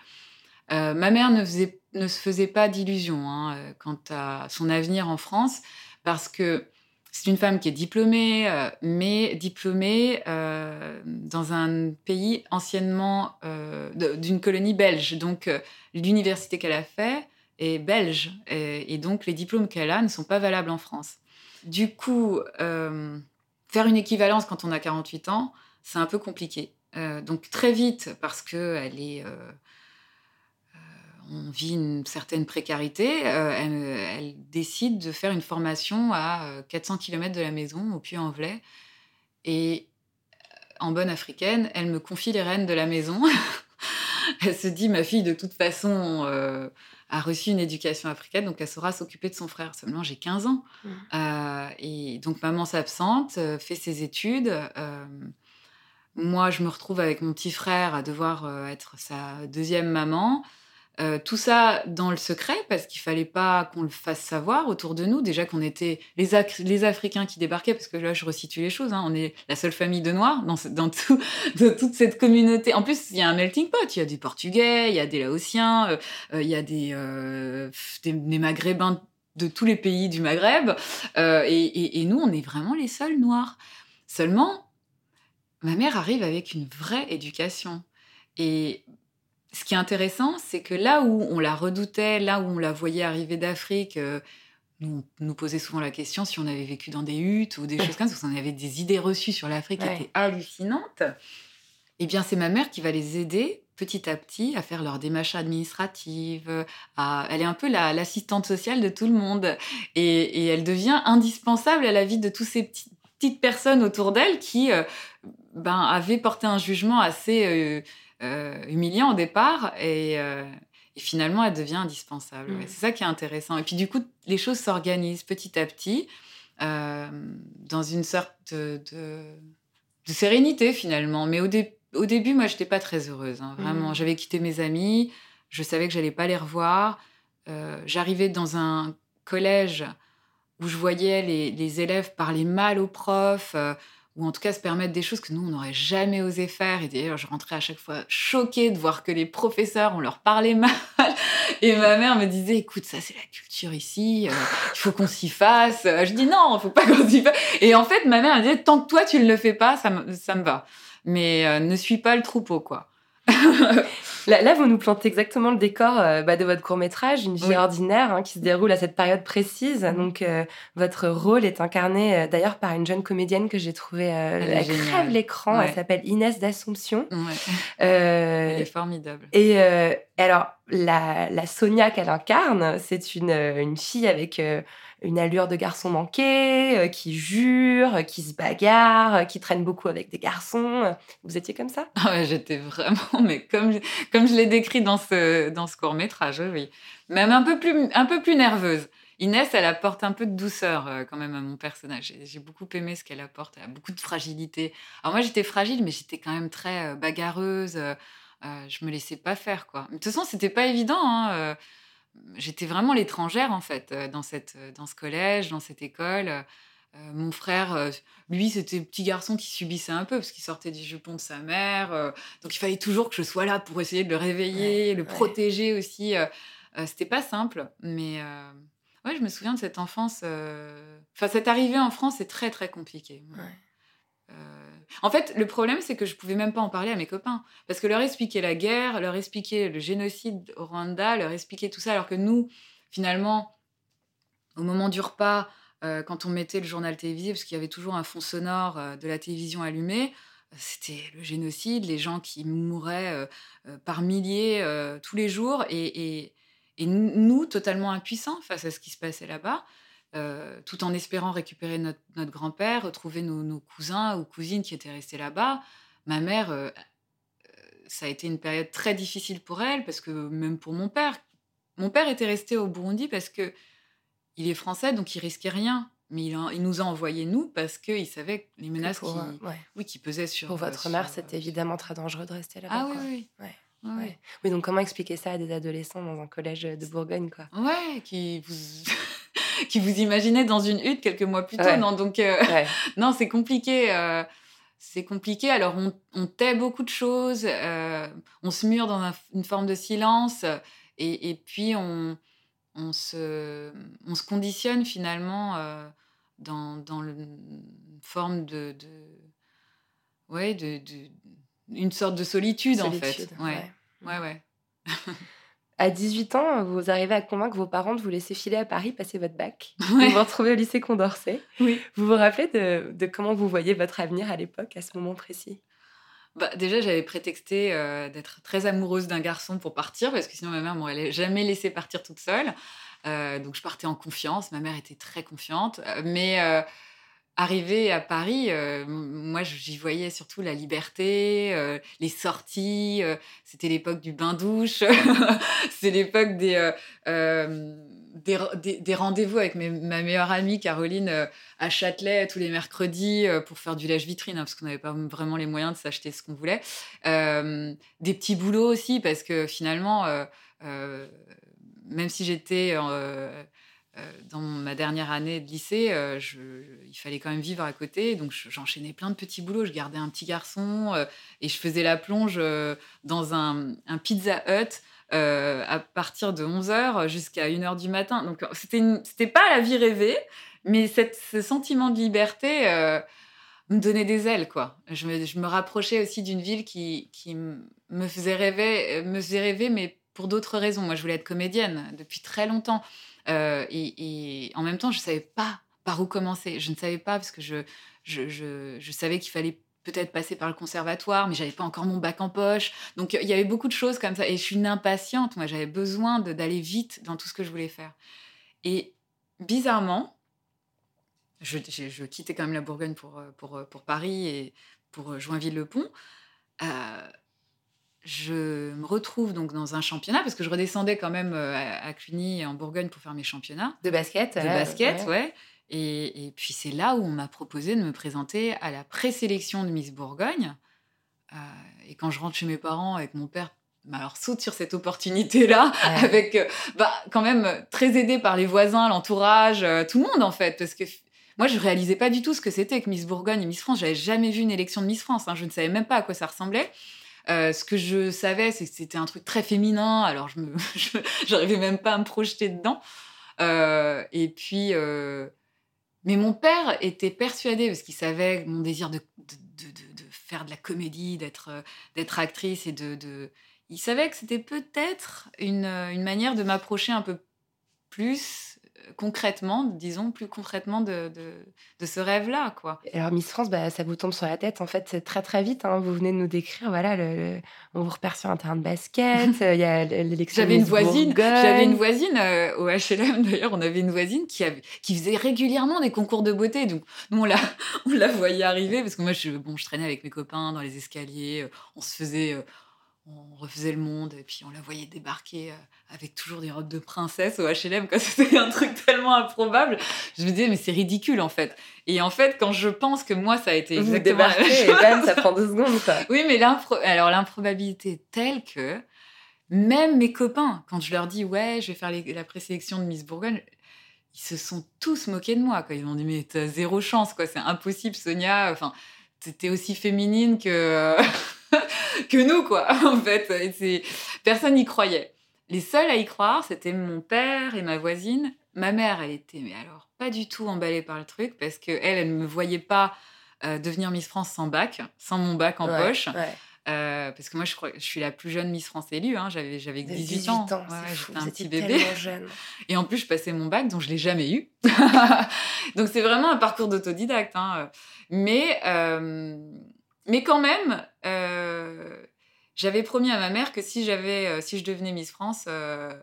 Euh, ma mère ne, faisait, ne se faisait pas d'illusions hein, quant à son avenir en France, parce que c'est une femme qui est diplômée, euh, mais diplômée euh, dans un pays anciennement euh, d'une colonie belge. Donc, l'université qu'elle a fait est belge. Et, et donc, les diplômes qu'elle a ne sont pas valables en France. Du coup, faire une équivalence quand on a 48 ans, c'est un peu compliqué. Donc, très vite, parce qu'elle est. euh, on vit une certaine précarité, euh, elle, elle décide de faire une formation à euh, 400 km de la maison, au Puy-en-Velay. Et euh, en bonne africaine, elle me confie les rênes de la maison. [LAUGHS] elle se dit, ma fille, de toute façon, euh, a reçu une éducation africaine, donc elle saura s'occuper de son frère. Seulement, j'ai 15 ans. Mm. Euh, et donc, maman s'absente, euh, fait ses études. euh, moi, je me retrouve avec mon petit frère à devoir euh, être sa deuxième maman. Euh, tout ça dans le secret, parce qu'il fallait pas qu'on le fasse savoir autour de nous. Déjà qu'on était les, Africains qui débarquaient, parce que là, je resitue les choses. hein, on est la seule famille de Noirs dans, [LAUGHS] toute cette communauté. En plus, il y a un melting pot. Il y a des Portugais, il y a des Laotiens, euh, euh, il y a des, Maghrébins de tous les pays du Maghreb. Et, et- et nous, on est vraiment les seuls Noirs. Seulement, ma mère arrive avec une vraie éducation. Et ce qui est intéressant, c'est que là où on la redoutait, là où on la voyait arriver d'Afrique, euh, nous, nous posait souvent la question si on avait vécu dans des huttes ou des choses comme ça, parce qu'on avait des idées reçues sur l'Afrique qui étaient hallucinantes. Eh bien, c'est ma mère qui va les aider petit à petit à faire leurs démarches administratives. À... Elle est un peu la- l'assistante sociale de tout le monde. Et, et elle devient indispensable à la vie de tous ces petits, petites personnes autour d'elle qui ben, avaient porté un jugement assez humiliant au départ et, finalement elle devient indispensable. Mmh. C'est ça qui est intéressant. Et puis du coup, les choses s'organisent petit à petit dans une sorte de, de, sérénité finalement. Mais au, au début, moi, j'étais pas très heureuse. hein, vraiment, Mmh. j'avais quitté mes amis, je savais que j'allais pas les revoir. Euh, J'arrivais dans un collège où je voyais les, les élèves parler mal aux profs, euh, ou en tout cas se permettre des choses que nous, on n'aurait jamais osé faire. Et d'ailleurs, je rentrais à chaque fois choquée de voir que les professeurs, on leur parlait [LAUGHS] mal. Et ma mère me disait, écoute, ça c'est la culture ici, euh, il faut qu'on s'y fasse. Euh, Je dis non, il faut pas qu'on s'y fasse. Et en fait, ma mère elle disait, tant que toi tu ne le fais pas, ça me, ça me va. Mais euh, ne suis pas le troupeau, quoi. [LAUGHS] Là, là, vous nous plantez exactement le décor euh, bah, de votre court métrage, une vie Oui. ordinaire hein, qui se déroule à cette période précise. Mhm. Donc, euh, votre rôle est incarné euh, d'ailleurs par une jeune comédienne que j'ai trouvée. Elle crève l'écran. Ouais. Elle s'appelle Inès d'Assomption. Ouais, elle est formidable. et alors, la, la Sonia qu'elle incarne, c'est une, une fille avec une allure de garçon manqué, qui jure, qui se bagarre, qui traîne beaucoup avec des garçons. Vous étiez comme ça? Ah ouais, j'étais vraiment, mais comme, [LAUGHS] comme je l'ai décrit dans ce, dans ce court métrage, oui. Même un peu plus, un peu plus nerveuse. Inès, elle apporte un peu de douceur euh, quand même à mon personnage. J'ai- beaucoup aimé ce qu'elle apporte. Elle a beaucoup de fragilité. Alors moi, j'étais fragile, mais j'étais quand même très euh, bagarreuse. euh, je me laissais pas faire, quoi. De toute façon, c'était pas évident. hein, J'étais vraiment l'étrangère, en fait, dans, cette, dans ce collège, dans cette école. Euh, mon frère, euh, lui, c'était le petit garçon qui subissait un peu parce qu'il sortait du jupon de sa mère. euh, donc il fallait toujours que je sois là pour essayer de le réveiller, Ouais, le ouais. protéger aussi. C'était pas simple, mais ouais, je me souviens de cette enfance. Enfin, cette arrivée en France est très très compliquée. Ouais. En fait, le problème, c'est que je pouvais même pas en parler à mes copains. Parce que leur expliquer la guerre, leur expliquer le génocide au Rwanda, leur expliquer tout ça, alors que nous, finalement, au moment du repas, quand on mettait le journal télévisé, parce qu'il y avait toujours un fond sonore euh, de la télévision allumé, euh, c'était le génocide, les gens qui mouraient euh, euh, par milliers euh, tous les jours, et, nous, totalement impuissants face à ce qui se passait là-bas, euh, tout en espérant récupérer notre, grand-père, retrouver nos, cousins ou cousines qui étaient restés là-bas. Ma mère, euh, euh, ça a été une période très difficile pour elle, parce que même pour mon père, mon père était resté au Burundi parce que il est français, donc il risquait rien. Mais il, a- il nous a envoyés, nous, parce qu'il savait les menaces pour, qui, euh, ouais. oui, qui pesaient sur... Pour euh, votre mère, euh, c'était évidemment très dangereux de rester là-bas. Ah oui, quoi. oui. Ouais. oui. Ouais. Oui, donc comment expliquer ça à des adolescents dans un collège de Bourgogne, quoi? Ouais, qui vous... [LAUGHS] qui vous imaginez dans une hutte quelques mois plus tôt, Ouais. non? Donc, euh, [LAUGHS] non, c'est compliqué. euh, c'est compliqué. Alors, on, on tait beaucoup de choses, euh, on se mure dans un- une forme de silence, et, et puis on, on, se, on se conditionne finalement euh, dans, dans le- une forme de. de ouais, de, de- une sorte de solitude, en fait. Ouais, ouais, ouais. [LAUGHS] À 18 ans, vous arrivez à convaincre vos parents de vous laisser filer à Paris, passer votre bac. [LAUGHS] Ouais. Vous vous retrouvez au lycée Condorcet. Oui. Vous vous rappelez de, de comment vous voyez votre avenir à l'époque, à ce moment précis? Bah, déjà, j'avais prétexté euh, d'être très amoureuse d'un garçon pour partir, parce que sinon ma mère m'aurait jamais laissé partir toute seule. Euh, donc je partais en confiance. Ma mère était très confiante. Euh, mais arrivée à Paris, moi j'y voyais surtout la liberté, les sorties. C'était l'époque du bain-douche. [LAUGHS] C'est l'époque des, des, des- rendez-vous avec mes- ma meilleure amie Caroline euh, à Châtelet tous les mercredis euh, pour faire du lèche-vitrine, hein, parce qu'on n'avait pas vraiment les moyens de s'acheter ce qu'on voulait. Euh, des petits boulots aussi, parce que finalement, même si j'étais dans ma dernière année de lycée, je- il fallait quand même vivre à côté. Donc je- j'enchaînais plein de petits boulots. Je gardais un petit garçon et je faisais la plonge dans un, un Pizza Hut. Euh, à partir de 11h jusqu'à 1h du matin. Donc, c'était pas la vie rêvée, mais ce sentiment de liberté euh, me donnait des ailes, quoi. Je me, rapprochais aussi d'une ville qui, me faisait rêver, euh, me faisait rêver, mais pour d'autres raisons. Moi, je voulais être comédienne depuis très longtemps. Et, en même temps, je savais pas par où commencer. Je ne savais pas parce que je savais qu'il fallait peut-être passer par le conservatoire, mais j'avais pas encore mon bac en poche. Donc il y avait beaucoup de choses comme ça. Et je suis une impatiente. Moi, j'avais besoin d'aller vite dans tout ce que je voulais faire. Et bizarrement, je, je- je quittais quand même la Bourgogne pour, euh, pour, euh, pour Paris et pour euh, Joinville-le-Pont. Euh, je me retrouve donc dans un championnat parce que je redescendais quand même à, à Cluny en Bourgogne pour faire mes championnats De basket. de basket, ouais. ouais. Et, et puis c'est là où on m'a proposé de me présenter à la présélection de Miss Bourgogne. Euh, et quand je rentre chez mes parents avec mon père, bah alors saute sur cette opportunité-là, Ouais. [LAUGHS] avec euh, bah, quand même très aidé par les voisins, l'entourage, euh, tout le monde en fait, parce que moi je réalisais pas du tout ce que c'était que Miss Bourgogne et Miss France. J'avais jamais vu une élection de Miss France, hein. je ne savais même pas à quoi ça ressemblait. Euh, ce que je savais, c'est que c'était un truc très féminin, alors je [LAUGHS] j'arrivais même pas à me projeter dedans. Et puis, mais mon père était persuadé, parce qu'il savait mon désir de, faire de la comédie, d'être euh, actrice et de, Il savait que c'était peut-être une, euh, une manière de m'approcher un peu plus concrètement, disons, plus concrètement de, de, de ce rêve-là, quoi. Alors Miss France, bah, ça vous tombe sur la tête en fait c'est très très vite. hein. Vous venez de nous décrire, voilà, le, le- on vous repère sur un terrain de basket. [LAUGHS] euh, Il y a l'élection. J'avais une voisine, j'avais une voisine euh, au HLM [LAUGHS] d'ailleurs, on avait une voisine qui, avait, qui faisait régulièrement des concours de beauté. Donc nous on la, [LAUGHS] on la voyait arriver parce que moi je, bon, je traînais avec mes copains dans les escaliers, euh, on se faisait, euh, on refaisait le monde et puis on la voyait débarquer euh, avec toujours des robes de princesse au HLM. quoi. [LAUGHS] C'était un truc tellement improbable. Je me disais mais c'est ridicule en fait. Et en fait quand je pense que moi ça a été Vous exactement la même et ça prend deux secondes quoi. [LAUGHS] oui, mais alors l'improbabilité est telle que même mes copains, quand je leur dis ouais, je vais faire les- la présélection de Miss Bourgogne, ils se sont tous moqués de moi. Quoi. Ils m'ont dit mais t'as zéro chance, quoi. C'est impossible, Sonia. Enfin, t'étais aussi féminine que [LAUGHS] que nous, quoi. [LAUGHS] En fait, Et personne n'y croyait. Les seuls à y croire, c'était mon père et ma voisine. Ma mère, elle était mais alors pas du tout emballée par le truc parce que elle, elle ne me voyait pas euh, devenir Miss France sans bac, sans mon bac en Ouais, poche. ouais. Euh, parce que moi, je, crois, je suis la plus jeune Miss France élue. Hein. J'avais, j'avais Vous avez 18, ans. Ouais, j'étais un petit bébé. jeune. [LAUGHS] Et en plus, je passais mon bac, donc je l'ai jamais eu. [LAUGHS] donc c'est vraiment un parcours d'autodidacte. hein. Mais, euh, mais quand même, euh, j'avais promis à ma mère que si j'avais, euh, si je devenais Miss France, euh,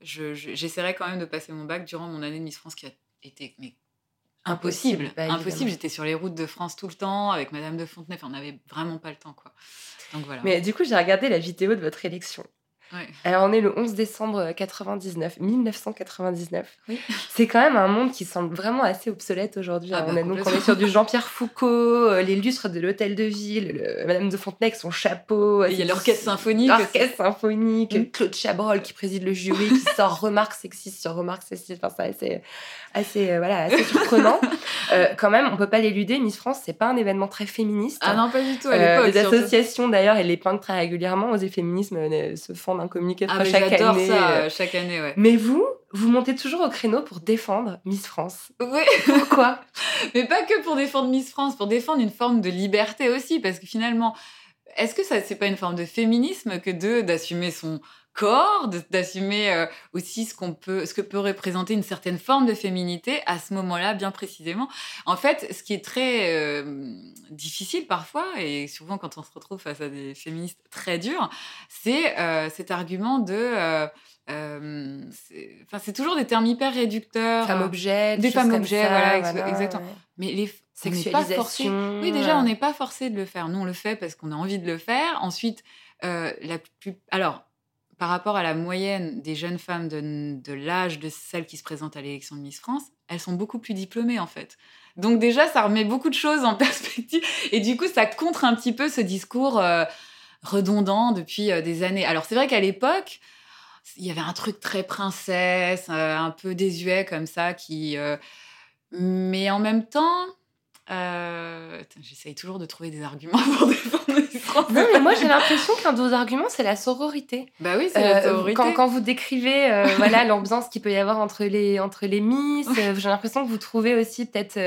je- je- j'essaierais quand même de passer mon bac durant mon année de Miss France qui a été mais, impossible. Impossible. J'étais sur les routes de France tout le temps avec Madame de Fontenay. Enfin, on n'avait vraiment pas le temps, quoi. Donc voilà. Mais du coup, j'ai regardé la vidéo de votre élection. Ouais. Alors, on est le 11 décembre 99, 1999. Oui. [LAUGHS] C'est quand même un monde qui semble vraiment assez obsolète aujourd'hui. Ah hein. bah, on, on est sur du Jean-Pierre Foucault, euh, les lustres de l'hôtel de ville, le- Madame de Fontenay avec son chapeau. Et il y a l'orchestre symphonique. L'orchestre symphonique, Mm. Claude Chabrol qui préside le jury, qui [LAUGHS] sort remarques sexistes sur remarques sexistes. Enfin, c'est assez, assez, euh, voilà, assez surprenant. [LAUGHS] Euh, quand même, on peut pas l'éluder. Miss France, c'est pas un événement très féministe. Ah non, pas du tout à Euh, l'époque. les associations d'ailleurs, elles l'épinglent très régulièrement. Osez Féminisme euh, se font un communiqué de Ah, chaque j'adore année. ça, euh, chaque année, ouais. Mais vous, vous montez toujours au créneau pour défendre Miss France. Oui, Pourquoi? [LAUGHS] Mais pas que pour défendre Miss France, pour défendre une forme de liberté aussi, parce que finalement, est-ce que ça, c'est pas une forme de féminisme que de d'assumer son corps, d'assumer euh, aussi ce qu'on peut, ce que peut représenter une certaine forme de féminité à ce moment-là, bien précisément. En fait, ce qui est très euh, difficile parfois, et souvent quand on se retrouve face à des féministes très durs, c'est euh, cet argument de euh, euh, c'est toujours des termes hyper réducteurs. Femme euh, objet, des choses femmes objets, ça, voilà, ex- exactement. ouais. Mais les, on n'est pas forcé. Sexualisation. Oui, déjà, on n'est pas forcé de le faire. Nous, on le fait parce qu'on a envie de le faire. Ensuite, euh, la plus... alors, par rapport à la moyenne des jeunes femmes de, l'âge de celles qui se présentent à l'élection de Miss France, elles sont beaucoup plus diplômées, en fait. Donc déjà, ça remet beaucoup de choses en [LAUGHS] perspective. Et du coup, ça contre un petit peu ce discours euh, redondant depuis euh, des années. Alors, c'est vrai qu'à l'époque, il y avait un truc très princesse, euh, un peu désuet comme ça, qui... mais en même temps... Euh... J'essaye toujours de trouver des arguments [LAUGHS] pour défendre. Non, mais moi j'ai l'impression qu'un de vos arguments, c'est la sororité. Bah oui, c'est la Euh, sororité. quand, quand vous décrivez euh, [LAUGHS] voilà l'ambiance qu'il peut y avoir entre les entre les miss, euh, j'ai l'impression que vous trouvez aussi peut-être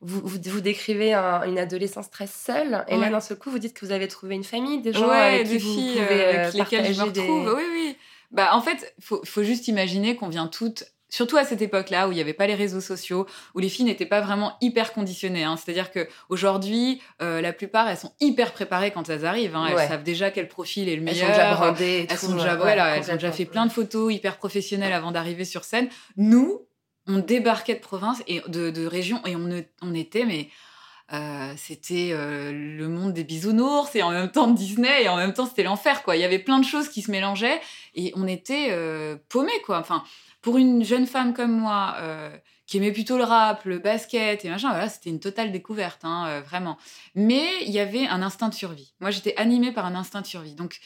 vous, vous, vous décrivez un- une adolescence très seule et là d'un seul coup vous dites que vous avez trouvé une famille, des gens ouais, avec qui des vous filles pouvez avec lesquelles je me partager des- retrouve. Oui, oui. Bah, en fait, faut, faut juste imaginer qu'on vient toutes, surtout à cette époque-là où il n'y avait pas les réseaux sociaux, où les filles n'étaient pas vraiment hyper conditionnées. hein. C'est-à-dire que aujourd'hui, euh, la plupart, elles sont hyper préparées quand elles arrivent. hein. Elles Ouais. savent déjà quel profil est le Elles meilleur. sont déjà brandées et Elles tout, sont déjà, ouais, voilà, elles ont déjà fait plein de photos hyper professionnelles avant d'arriver sur scène. Nous, on débarquait de province et de, de région et on, on était, mais euh, c'était euh, le monde des bisounours et en même temps Disney et en même temps c'était l'enfer quoi. Il y avait plein de choses qui se mélangeaient et on était euh, paumés quoi. Enfin, pour une jeune femme comme moi qui aimait plutôt le rap, le basket et machin, voilà, c'était une totale découverte, hein, vraiment. Mais il y avait un instinct de survie. Moi, j'étais animée par un instinct de survie. Donc,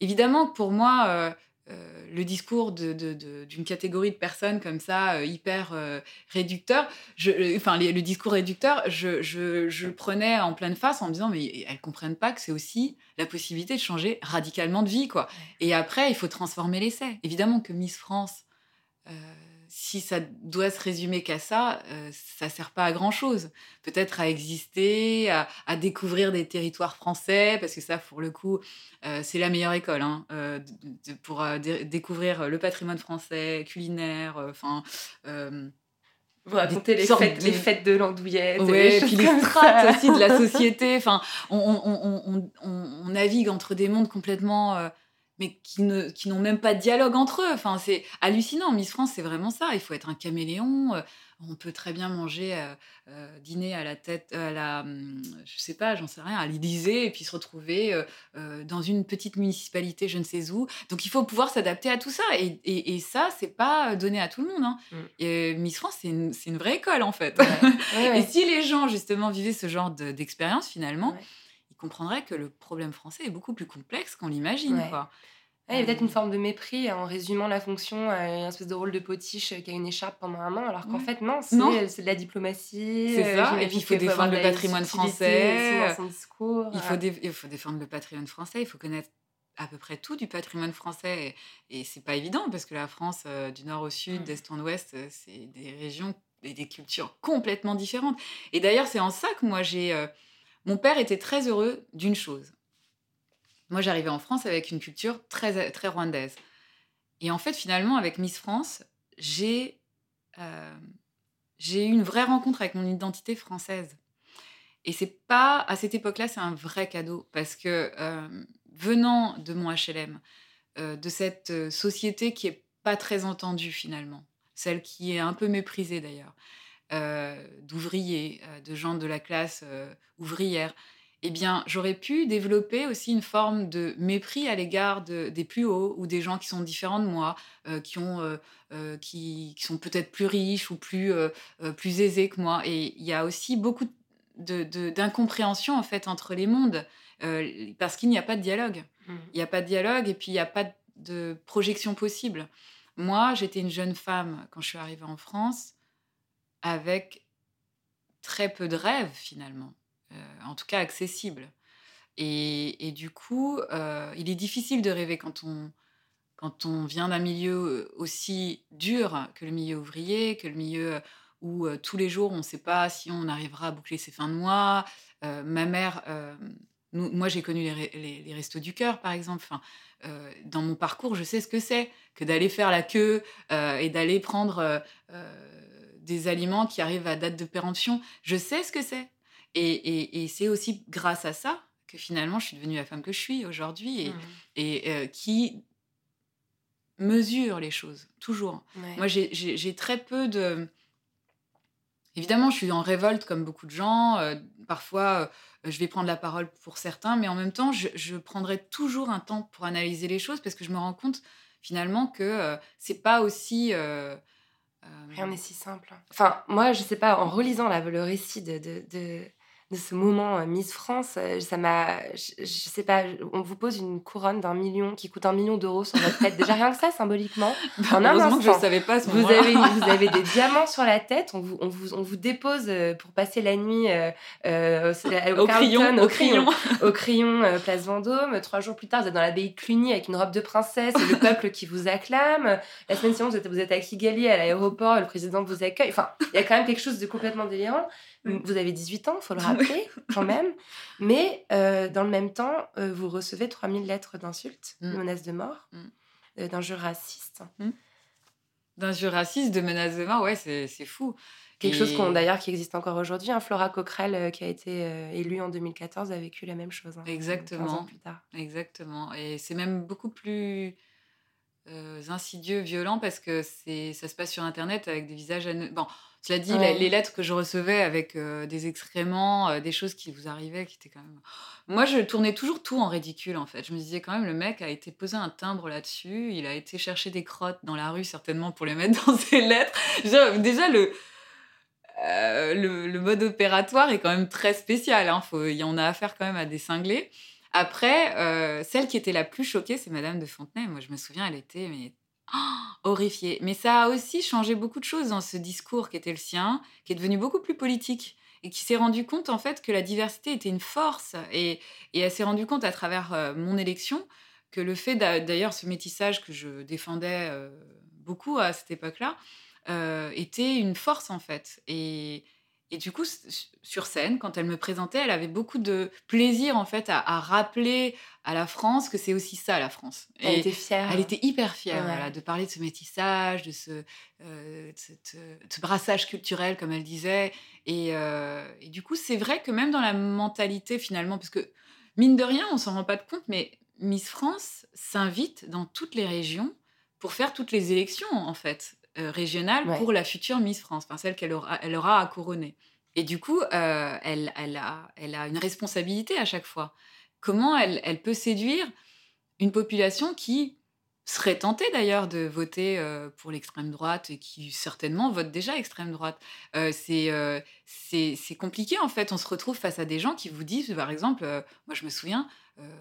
évidemment, pour moi, euh, le discours d'une catégorie de personnes comme ça, euh, hyper euh, réducteur, je, enfin le discours réducteur, je, je, le prenais en pleine face en me disant mais elles comprennent pas que c'est aussi la possibilité de changer radicalement de vie quoi. Et après il faut transformer l'essai. Évidemment que Miss France si ça doit se résumer qu'à ça, euh, ça sert pas à grand chose. Peut-être à exister, à, découvrir des territoires français, parce que ça, pour le coup, euh, c'est la meilleure école hein, euh, pour découvrir le patrimoine français, culinaire, enfin. vous racontez les fêtes, les fêtes de l'andouillette, ouais, puis les strates aussi de la [LAUGHS] société. Enfin, on, on, on, navigue entre des mondes complètement mais qui ne qui n'ont même pas de dialogue entre eux. Enfin, c'est hallucinant. Miss France, c'est vraiment ça. Il faut être un caméléon. Euh, on peut très bien manger, euh, euh, dîner à la tête, à la, hum, je sais pas, j'en sais rien, à l'Élysée, et puis se retrouver dans une petite municipalité, je ne sais où. Donc, il faut pouvoir s'adapter à tout ça. Et, et, et ça, c'est pas donné à tout le monde. Hein. Mm. Et Miss France, c'est une, une, vraie école, en fait. [LAUGHS] et si les gens, justement, vivaient ce genre d'expérience, finalement, comprendrait que le problème français est beaucoup plus complexe qu'on l'imagine. Quoi. il y a peut-être une forme de mépris en résumant la fonction à une espèce de rôle de potiche qui a une écharpe pendant un an, alors qu'en fait, non, c'est de la diplomatie. C'est ça, et puis il faut défendre le patrimoine français. discours. Il, faut il faut défendre le patrimoine français, il faut connaître à peu près tout du patrimoine français. Et, et c'est pas évident, parce que la France, euh, du nord au sud, mm. d'est en ouest, euh, c'est des régions et des cultures complètement différentes. Et d'ailleurs, c'est en ça que moi, j'ai... Euh, mon père était très heureux d'une chose. Moi, j'arrivais en France avec une culture très, très rwandaise. Et en fait, finalement, avec Miss France, j'ai euh, eu une vraie rencontre avec mon identité française. Et c'est pas à cette époque-là, c'est un vrai cadeau parce que euh, venant de mon HLM, euh, de cette société qui est pas très entendue finalement, celle qui est un peu méprisée d'ailleurs, d'ouvriers, euh, de gens de la classe euh, ouvrière, eh bien, j'aurais pu développer aussi une forme de mépris à l'égard des plus hauts ou des gens qui sont différents de moi, qui, ont, qui, sont peut-être plus riches ou plus, plus aisés que moi. Et il y a aussi beaucoup d'incompréhension en fait entre les mondes parce qu'il n'y a pas de dialogue. Mmh. Il n'y a pas de dialogue et puis il n'y a pas de projection possible. Moi, j'étais une jeune femme quand je suis arrivée en France avec très peu de rêves finalement, euh, en tout cas accessibles. Et, du coup, euh, il est difficile de rêver quand on, quand on vient d'un milieu aussi dur que le milieu ouvrier, que le milieu où euh, tous les jours on ne sait pas si on arrivera à boucler ses fins de mois. ma mère, moi j'ai connu les, les, restos du cœur par exemple. Enfin, dans mon parcours, je sais ce que c'est que d'aller faire la queue et d'aller prendre des aliments qui arrivent à date de péremption. Je sais ce que c'est. Et, c'est aussi grâce à ça que finalement je suis devenue la femme que je suis aujourd'hui et, mmh. et euh, qui mesure les choses, toujours. Moi, j'ai très peu de... Évidemment, je suis en révolte comme beaucoup de gens. Euh, parfois, euh, je vais prendre la parole pour certains, mais en même temps, je, je, prendrai toujours un temps pour analyser les choses parce que je me rends compte finalement que c'est pas aussi Rien n'est si simple. Enfin, moi, je sais pas, en relisant le récit de, de de ce moment euh, Miss France, euh, ça m'a, je, sais pas, on vous pose une couronne d'un million qui coûte un million d'euros sur votre tête. Déjà rien que ça, symboliquement. [LAUGHS] Bah, en un je savais pas. Ce vous avez, [LAUGHS] vous avez des diamants sur la tête. On vous, on vous, on vous dépose euh, pour passer la nuit au, crayon, [LAUGHS] au, crayon, au crayon, place Vendôme. Trois jours plus tard, vous êtes dans l'abbaye de Cluny avec une robe de princesse et le peuple qui vous acclame. La semaine suivante, vous êtes, vous êtes à Kigali à l'aéroport, le président vous accueille. Enfin, il y a quand même quelque chose de complètement délirant. Vous avez 18 ans, il faut le [LAUGHS] rappeler quand même. Mais euh, dans le même temps, euh, vous recevez 3000 lettres d'insultes, de mm. menaces de mort, mm. euh, d'injures racistes. Mm. D'injures racistes, de menaces de mort, ouais, c'est fou. Quelque chose qu'on d'ailleurs qui existe encore aujourd'hui. Hein, Flora Coquerel, qui a été élue en 2014, a vécu la même chose. Hein, Exactement. Ans plus tard. Exactement. Et c'est même beaucoup plus euh, insidieux, violents, parce que c'est ça se passe sur Internet avec des visages... Bon, cela dit, Ouais. les lettres que je recevais avec euh, des excréments, euh, des choses qui vous arrivaient, qui étaient quand même... Moi, je tournais toujours tout en ridicule, en fait. Je me disais quand même, le mec a été poser un timbre là-dessus, il a été chercher des crottes dans la rue, certainement, pour les mettre [LAUGHS] dans ses lettres. Déjà, déjà, le... euh, le, le mode opératoire est quand même très spécial. Hein. Faut, y en a affaire quand même à des cinglés. Après, euh, celle qui était la plus choquée, c'est Madame de Fontenay. Moi, je me souviens, elle était mais, oh. Mais ça a aussi changé beaucoup de choses dans ce discours qui était le sien, qui est devenu beaucoup plus politique et qui s'est rendu compte en fait que la diversité était une force. Et, et elle s'est rendu compte à travers euh, mon élection que le fait d'a- d'ailleurs ce métissage que je défendais euh, beaucoup à cette époque-là euh, était une force en fait. Et, et du coup, sur scène, quand elle me présentait, elle avait beaucoup de plaisir en fait à, à rappeler à la France que c'est aussi ça la France. Elle Et était fière. elle était hyper fière Ouais. voilà, de parler de ce métissage, de ce, euh, de cette, euh, de ce brassage culturel, comme elle disait. Et, euh, et du coup, c'est vrai que même dans la mentalité, finalement, parce que mine de rien, on s'en rend pas compte, mais Miss France s'invite dans toutes les régions pour faire toutes les élections, en fait, euh, régionales Ouais. pour la future Miss France, enfin celle qu'elle aura, elle aura à couronner. Et du coup, euh, elle, elle, a, elle a une responsabilité à chaque fois. Comment elle, elle peut séduire une population qui serait tentée d'ailleurs de voter euh, pour l'extrême droite et qui certainement vote déjà extrême droite? Euh, c'est euh, c'est c'est compliqué en fait. On se retrouve face à des gens qui vous disent, par exemple, moi je me souviens,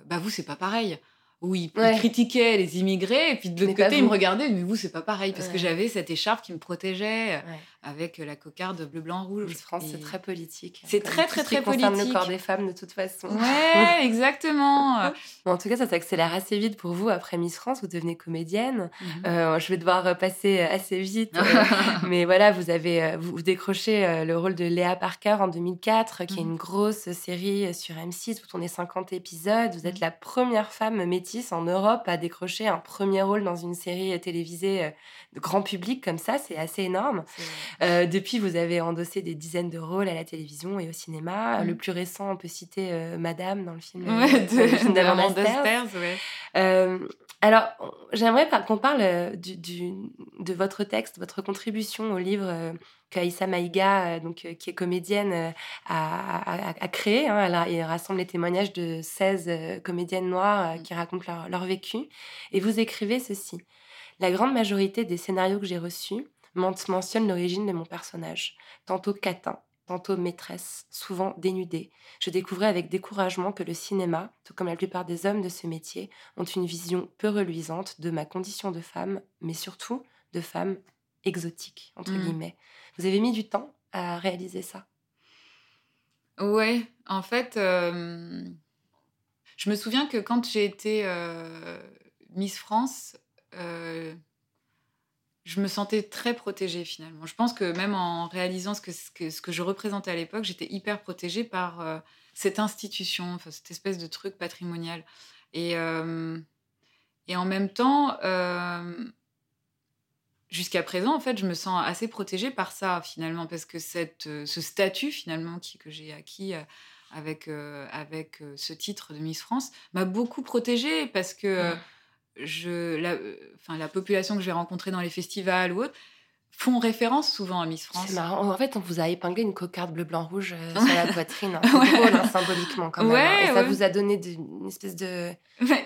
bah vous c'est pas pareil. Où ils Ouais. critiquaient les immigrés et puis de l'autre côté ils me vous. regardaient, mais vous c'est pas pareil parce que j'avais cette écharpe qui me protégeait euh, Ouais. avec la cocarde bleu blanc rouge. Miss France, c'est très politique. C'est Comme très, très, très concerne politique. le corps des femmes, de toute façon. Ouais, [LAUGHS] exactement. Bon, en tout cas, ça s'accélère assez vite pour vous. Après Miss France, vous devenez comédienne. Mhm. Euh, je vais devoir euh, passer assez vite. euh, [LAUGHS] mais voilà, vous avez euh, vous, décrochez euh, le rôle de Léa Parker en 2004, qui est Mhm. une grosse série euh, sur M6. Vous tournez 50 épisodes. Vous êtes la première femme en Europe à décrocher un premier rôle dans une série télévisée euh, de grand public comme ça. C'est assez énorme. Euh, depuis, vous avez endossé des dizaines de rôles à la télévision et au cinéma. Mhm. Le plus récent, on peut citer euh, Madame dans le film, euh, Ouais, [LAUGHS] film de. Sters, ouais. Euh, alors, j'aimerais qu'on parle euh, du, du- de votre texte, votre contribution au livre euh, qu'Aïssa Maïga, euh, donc, euh, qui est comédienne, euh, a, a- a créé. hein. Elle, a- elle rassemble les témoignages de 16 euh, comédiennes noires euh, qui racontent leur, leur vécu. Et vous écrivez ceci. La grande majorité des scénarios que j'ai reçus men- mentionnent l'origine de mon personnage. Tantôt catin, tantôt maîtresse, souvent dénudée. Je découvrais avec découragement que le cinéma, tout comme la plupart des hommes de ce métier, ont une vision peu reluisante de ma condition de femme, mais surtout de femme exotique, entre Mm. guillemets. Vous avez mis du temps à réaliser ça? Ouais, en fait, euh, je me souviens que quand j'ai été euh, Miss France, euh, je me sentais très protégée finalement. Je pense que même en réalisant ce que, ce que, ce que je représentais à l'époque, j'étais hyper protégée par euh, cette institution, enfin, cette espèce de truc patrimonial. Et, euh, et en même temps, jusqu'à présent, en fait, je me sens assez protégée par ça, finalement, parce que cette, ce statut, finalement, qui, que j'ai acquis avec, avec ce titre de Miss France, m'a beaucoup protégée, parce que je, la, euh, enfin, la population que je vais rencontrer dans les festivals ou autres font référence souvent à Miss France. C'est marrant. En fait, on vous a épinglé une cocarde bleu-blanc-rouge euh, sur la poitrine. hein. [LAUGHS] C'est drôle, hein, symboliquement, quand même. hein. Ouais, Et ça vous a donné de- une espèce de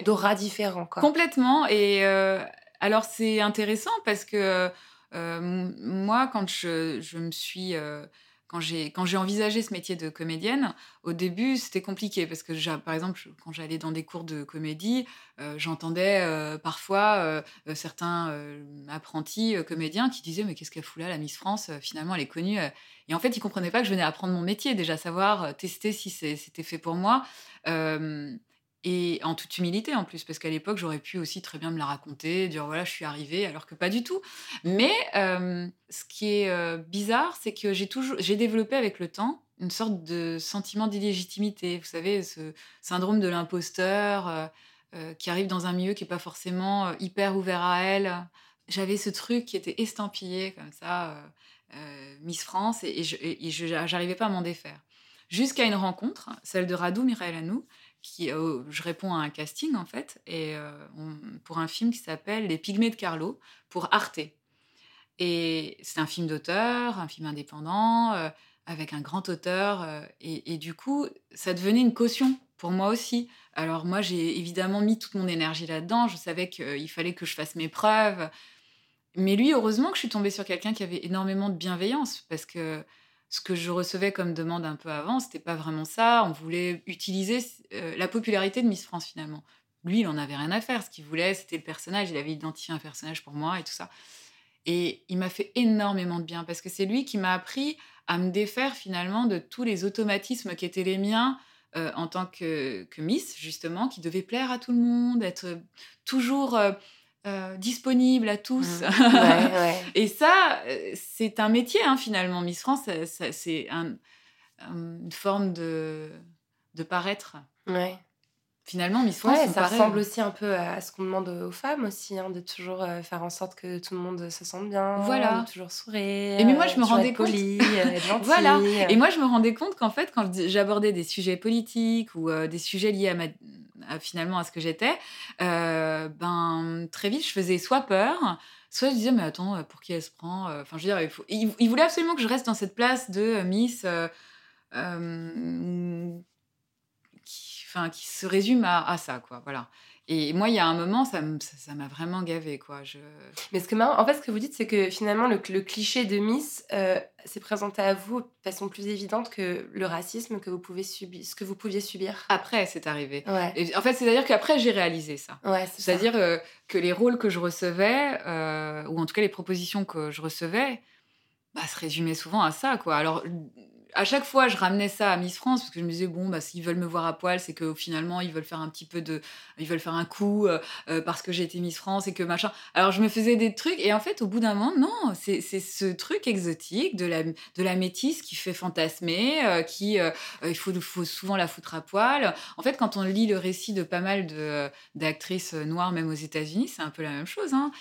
d'aura différent, quoi. Complètement. Et euh, alors, c'est intéressant parce que euh, moi, quand je, je me suis. Quand j'ai envisagé ce métier de comédienne, au début, c'était compliqué parce que, par exemple, quand j'allais dans des cours de comédie, euh, j'entendais euh, parfois euh, certains apprentis comédiens qui disaient Mais qu'est-ce qu'elle fout là, la Miss France Finalement, elle est connue. Et en fait, ils comprenaient pas que je venais apprendre mon métier, déjà savoir tester si c'était fait pour moi. Et en toute humilité en plus, parce qu'à l'époque, j'aurais pu aussi très bien me la raconter, dire voilà, je suis arrivée, alors que pas du tout. Mais euh, ce qui est euh, bizarre, c'est que j'ai toujours, j'ai développé avec le temps une sorte de sentiment d'illégitimité. Vous savez, ce syndrome de l'imposteur euh, qui arrive dans un milieu qui est pas forcément hyper ouvert à elle. J'avais ce truc qui était estampillé comme ça, Miss France, et, et je- j'arrivais pas à m'en défaire. Jusqu'à une rencontre, celle de Radou Miraelanou, euh, je réponds à un casting en fait, et euh, pour un film qui s'appelle Les Pygmées de Carlo pour Arte. Et c'est un film d'auteur, un film indépendant, euh, avec un grand auteur, et, et du coup, ça devenait une caution pour moi aussi. Alors moi, j'ai évidemment mis toute mon énergie là-dedans. Je savais qu'il fallait que je fasse mes preuves. Mais lui, heureusement que je suis tombée sur quelqu'un qui avait énormément de bienveillance, parce que ce que je recevais comme demande un peu avant, c'était pas vraiment ça. On voulait utiliser euh, la popularité de Miss France finalement. Lui, il en avait rien à faire. Ce qu'il voulait, c'était le personnage. Il avait identifié un personnage pour moi et tout ça. Et il m'a fait énormément de bien parce que c'est lui qui m'a appris à me défaire finalement de tous les automatismes qui étaient les miens euh, en tant que, que Miss, justement, qui devait plaire à tout le monde, être toujours euh, euh, disponible à tous. Mmh. Ouais, [LAUGHS] ouais. Et ça, euh, c'est un métier, hein, finalement. Miss France, c'est un- un- une forme de, de paraître. Ouais. Finalement, Miss France, ça paraît- ressemble aussi un peu à ce qu'on demande aux femmes aussi, hein, de toujours euh, faire en sorte que tout le monde se sente bien, Voilà. de toujours sourire. Et mais moi, je euh, me rendais compte- poli, [LAUGHS] euh, être [LAUGHS] gentil. Voilà. Et moi, je me rendais compte qu'en fait, quand j'abordais des sujets politiques ou euh, des sujets liés à ma, à, finalement à ce que j'étais, euh, ben très vite, je faisais soit peur, soit je disais mais attends, euh, pour qui elle se prend euh, Enfin, je veux dire, il, voulait absolument que je reste dans cette place de Miss. qui, enfin, qui se résume à, à ça, quoi. Voilà. Et moi, il y a un moment, ça m- ça ça m'a vraiment gavé, quoi. Je... Mais ce que marrant, en fait, ce que vous dites, c'est que finalement, le, le cliché de Miss euh, s'est présenté à vous de façon plus évidente que le racisme que vous pouvez subir, ce que vous pouviez subir. Après, c'est arrivé. Ouais. Et en fait, c'est-à-dire qu'après, j'ai réalisé ça. Ouais. C'est-à-dire euh, que les rôles que je recevais, euh, ou en tout cas les propositions que je recevais, bah, se résumaient souvent à ça. Quoi. Alors, à chaque fois, je ramenais ça à Miss France, parce que je me disais, bon, bah, s'ils veulent me voir à poil, c'est que finalement, ils veulent faire un petit peu de. Ils veulent faire un coup euh, euh, parce que j'ai été Miss France et que machin. Alors, je me faisais des trucs, et en fait, au bout d'un moment, non, c'est ce truc exotique de la, de la métisse qui fait fantasmer, euh, qui. il faut, faut souvent la foutre à poil. En fait, quand on lit le récit de pas mal de d'actrices noires, même aux États-Unis, c'est un peu la même chose. Hein.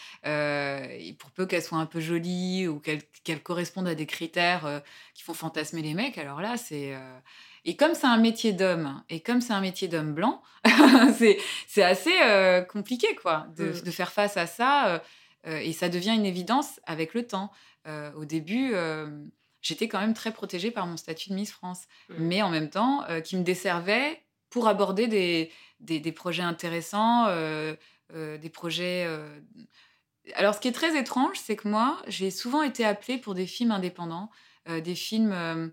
Pour peu qu'elles soient un peu jolies ou qu'elles qu'elles correspondent à des critères qui font fantasmer les mecs, alors là, c'est. euh, Et comme c'est un métier d'homme, et comme c'est un métier d'homme blanc, [LAUGHS] c'est assez euh, compliqué, quoi, de, Mm. de faire face à ça. euh, et ça devient une évidence avec le temps. Au début, j'étais quand même très protégée par mon statut de Miss France Mm. mais en même temps qui me desservait pour aborder des, des, des projets intéressants, des projets... Alors ce qui est très étrange, c'est que moi, j'ai souvent été appelée pour des films indépendants, euh, des films... euh,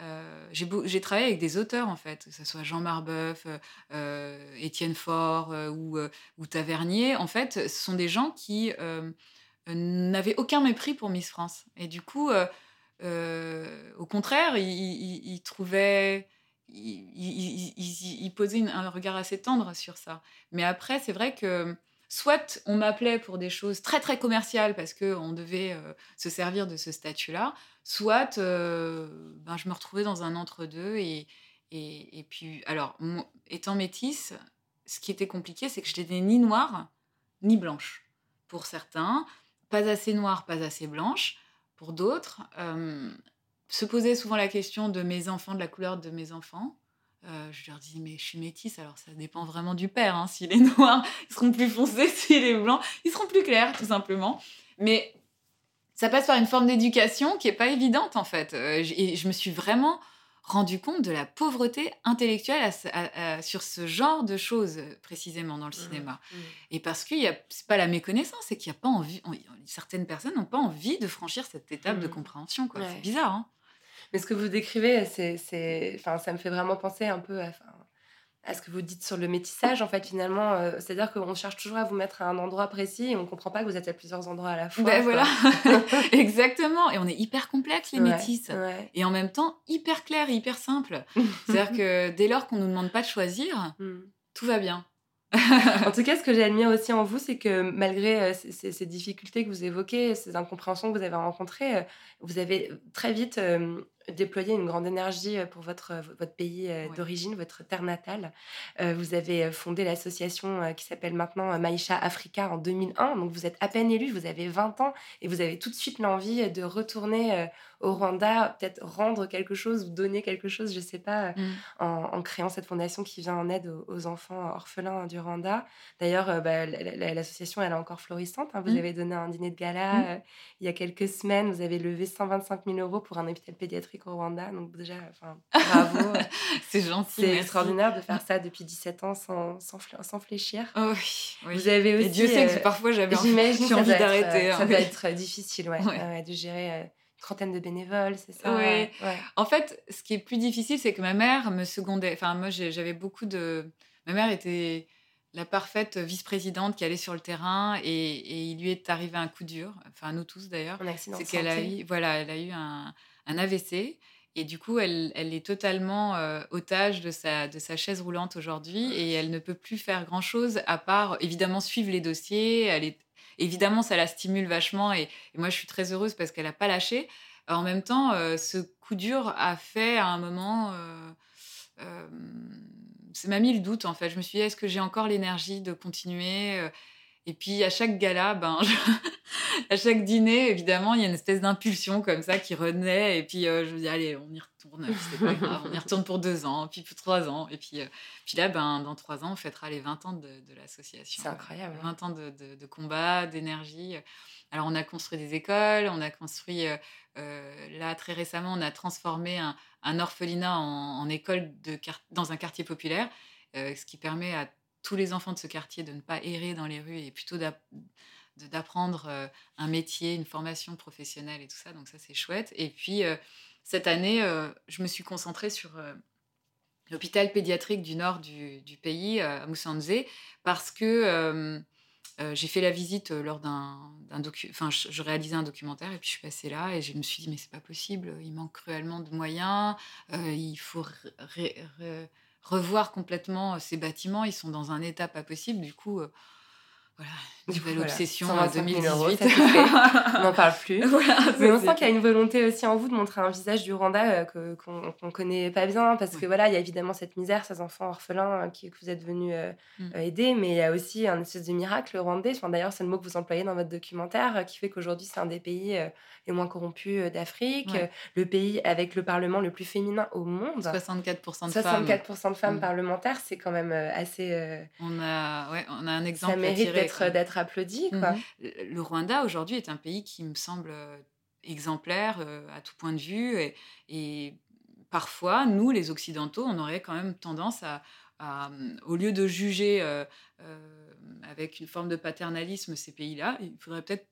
euh, j'ai travaillé avec des auteurs en fait, que ce soit Jean Marbeuf, euh, euh, Étienne Faure ou, Tavernier. En fait, ce sont des gens qui n'avaient aucun mépris pour Miss France. Et du coup, au contraire, ils, posaient un regard assez tendre sur ça. Mais après, c'est vrai que soit on m'appelait pour des choses très très commerciales parce qu'on devait se servir de ce statut-là, soit ben, je me retrouvais dans un entre-deux. Et, et, puis, alors, étant métisse, ce qui était compliqué, c'est que je n'étais ni noire ni blanche. Pour certains, pas assez noire, pas assez blanche. Pour d'autres, se posait souvent la question de mes enfants, de la couleur de mes enfants. Je leur dis, mais je suis métisse, alors ça dépend vraiment du père. Hein. S'il est [LAUGHS] noir, ils seront plus foncés. S'il est blanc, ils seront plus clairs, tout simplement. Mais ça passe par une forme d'éducation qui est pas évidente, en fait. Euh, et je me suis vraiment rendu compte de la pauvreté intellectuelle à ce- à- à- sur ce genre de choses, précisément, dans le cinéma. Mmh. Et parce que c'est pas la méconnaissance, c'est qu'il y a pas envie. on- certaines personnes n'ont pas envie de franchir cette étape de Mhm. compréhension. quoi. Ouais. C'est bizarre. Hein Mais ce que vous décrivez, c'est, c'est, enfin, ça me fait vraiment penser un peu à, à ce que vous dites sur le métissage. En fait, finalement, euh, c'est-à-dire qu'on cherche toujours à vous mettre à un endroit précis et on comprend pas que vous êtes à plusieurs endroits à la fois. ben voilà, [LAUGHS] [LAUGHS] exactement. Et on est hyper complexe les Ouais, métisses. ouais. Et en même temps hyper clair et hyper simple. [LAUGHS] C'est-à-dire que dès lors qu'on nous demande pas de choisir, Mm. tout va bien. En tout cas, ce que j'admire aussi en vous, c'est que malgré euh, ces, ces- ces difficultés que vous évoquez, ces incompréhensions que vous avez rencontrées, euh, vous avez très vite déployé une grande énergie pour votre, votre pays d'origine, votre terre natale. vous avez fondé l'association qui s'appelle maintenant Maïcha Africa en 2001. Donc vous êtes à peine élu, vous avez 20 ans et vous avez tout de suite l'envie de retourner au Rwanda, peut-être rendre quelque chose ou donner quelque chose, je ne sais pas, mm. en, créant cette fondation qui vient en aide aux, enfants orphelins du Rwanda. D'ailleurs, bah, l'association, elle est encore florissante. Hein. Vous mm. avez donné un dîner de gala mm. il y a quelques semaines. Vous avez levé 125 000 euros pour un hôpital pédiatrique au Rwanda. Donc déjà, [LAUGHS] bravo. c'est gentil. C'est extraordinaire de faire ça depuis 17 ans sans, sans, sans fléchir. Oh oui, Vous avez aussi, Et Dieu sait que euh, parfois j'avais envie, d'arrêter. Ça doit être difficile, ouais, de gérer euh, une trentaine de bénévoles, c'est ça Oui. En fait, ce qui est plus difficile, c'est que ma mère me secondait. Enfin, moi, j'avais beaucoup de. Ma mère était la parfaite vice-présidente qui allait sur le terrain et, et, il lui est arrivé un coup dur, enfin nous tous d'ailleurs, c'est qu'elle a eu, voilà, elle a eu un, un AVC et du coup, elle, est totalement euh, otage de sa, de sa chaise roulante aujourd'hui et elle ne peut plus faire grand-chose à part, évidemment, suivre les dossiers. Elle est, évidemment, ça la stimule vachement et, moi, je suis très heureuse parce qu'elle n'a pas lâché. En même temps, euh, ce coup dur a fait à un moment... Euh, ça m'a mis le doute, en fait. Je me suis dit, est-ce que j'ai encore l'énergie de continuer et puis à chaque gala, ben, [LAUGHS] à chaque dîner, évidemment, il y a une espèce d'impulsion comme ça qui renaît. Et puis euh, je me dis, allez, on y retourne, c'est pas grave, on y retourne pour deux ans, puis pour trois ans. Et puis, euh, puis là, ben, dans trois ans, on fêtera les 20 ans de, l'association. C'est incroyable. 20 ans de, de, combat, d'énergie. Alors on a construit des écoles, on a construit, euh, là très récemment, on a transformé un, un orphelinat en, en école de, dans un quartier populaire, ce qui permet à tous les enfants de ce quartier de ne pas errer dans les rues et plutôt d'apprendre euh, un métier, une formation professionnelle et tout ça. Donc ça, c'est chouette. Et puis, euh, cette année, euh, je me suis concentrée sur l'hôpital pédiatrique du nord du, pays, à Moussanze, parce que j'ai fait la visite lors d'un. Enfin, je, réalisais un documentaire et puis je suis passée là et je me suis dit, mais c'est pas possible, il manque cruellement de moyens, il faut revoir complètement ces bâtiments. Ils sont dans un état pas possible. Du coup, voilà, nouvelle obsession à 2018. [LAUGHS] on n'en parle plus. Mais on sent qu'il y a une volonté aussi en vous de montrer un visage du Rwanda euh, qu'on ne connaît pas bien, parce que voilà, il y a évidemment cette misère, ces enfants orphelins euh, qui, que vous êtes venus euh, mm. aider, mais il y a aussi un espèce de miracle rwandais. Enfin, D'ailleurs, c'est le mot que vous employez dans votre documentaire, qui fait qu'aujourd'hui, c'est un des pays les moins corrompus d'Afrique, le pays avec le parlement le plus féminin au monde. 64% de 64 de femmes mm. parlementaires, c'est quand même assez... on, a, ouais, on a un exemple. Ça mérite d'être applaudi. Quoi. Mhm. Le Rwanda, aujourd'hui, est un pays qui me semble euh, exemplaire euh, à tout point de vue. Et, parfois, nous, les Occidentaux, on aurait quand même tendance à, au lieu de juger euh, avec une forme de paternalisme ces pays-là, il faudrait peut-être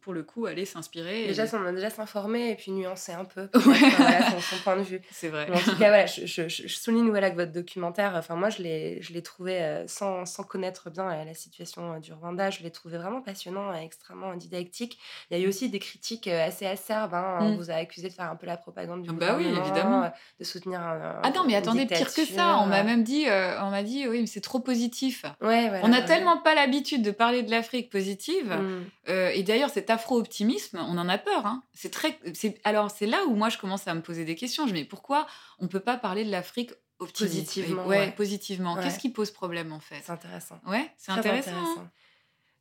pour le coup, aller s'inspirer. Déjà, on a déjà s'informer et puis nuancer un peu [LAUGHS] son, point de vue. C'est vrai. en tout cas, [LAUGHS] voilà, je, je, souligne voilà, que votre documentaire, enfin, moi, je l'ai trouvé, euh, sans, sans, connaître bien euh, la situation euh, du Rwanda, je l'ai trouvé vraiment passionnant et extrêmement didactique. Il y a eu aussi des critiques assez acerbes. Hein. On mm. vous a accusé de faire un peu la propagande du bah oui, évidemment. de soutenir un, Ah non, mais attendez, pire que ça. On m'a même dit, on m'a dit, oui, mais c'est trop positif. Ouais, on n'a tellement pas l'habitude de parler de l'Afrique positive. Mm. et d'ailleurs, cet afro-optimisme, on en a peur. Hein. C'est très, alors c'est là où moi je commence à me poser des questions. Je me dis pourquoi on peut pas parler de l'Afrique positivement Ouais, positivement. Qu'est-ce qui pose problème en fait? C'est intéressant. Ouais, c'est intéressant. Hein.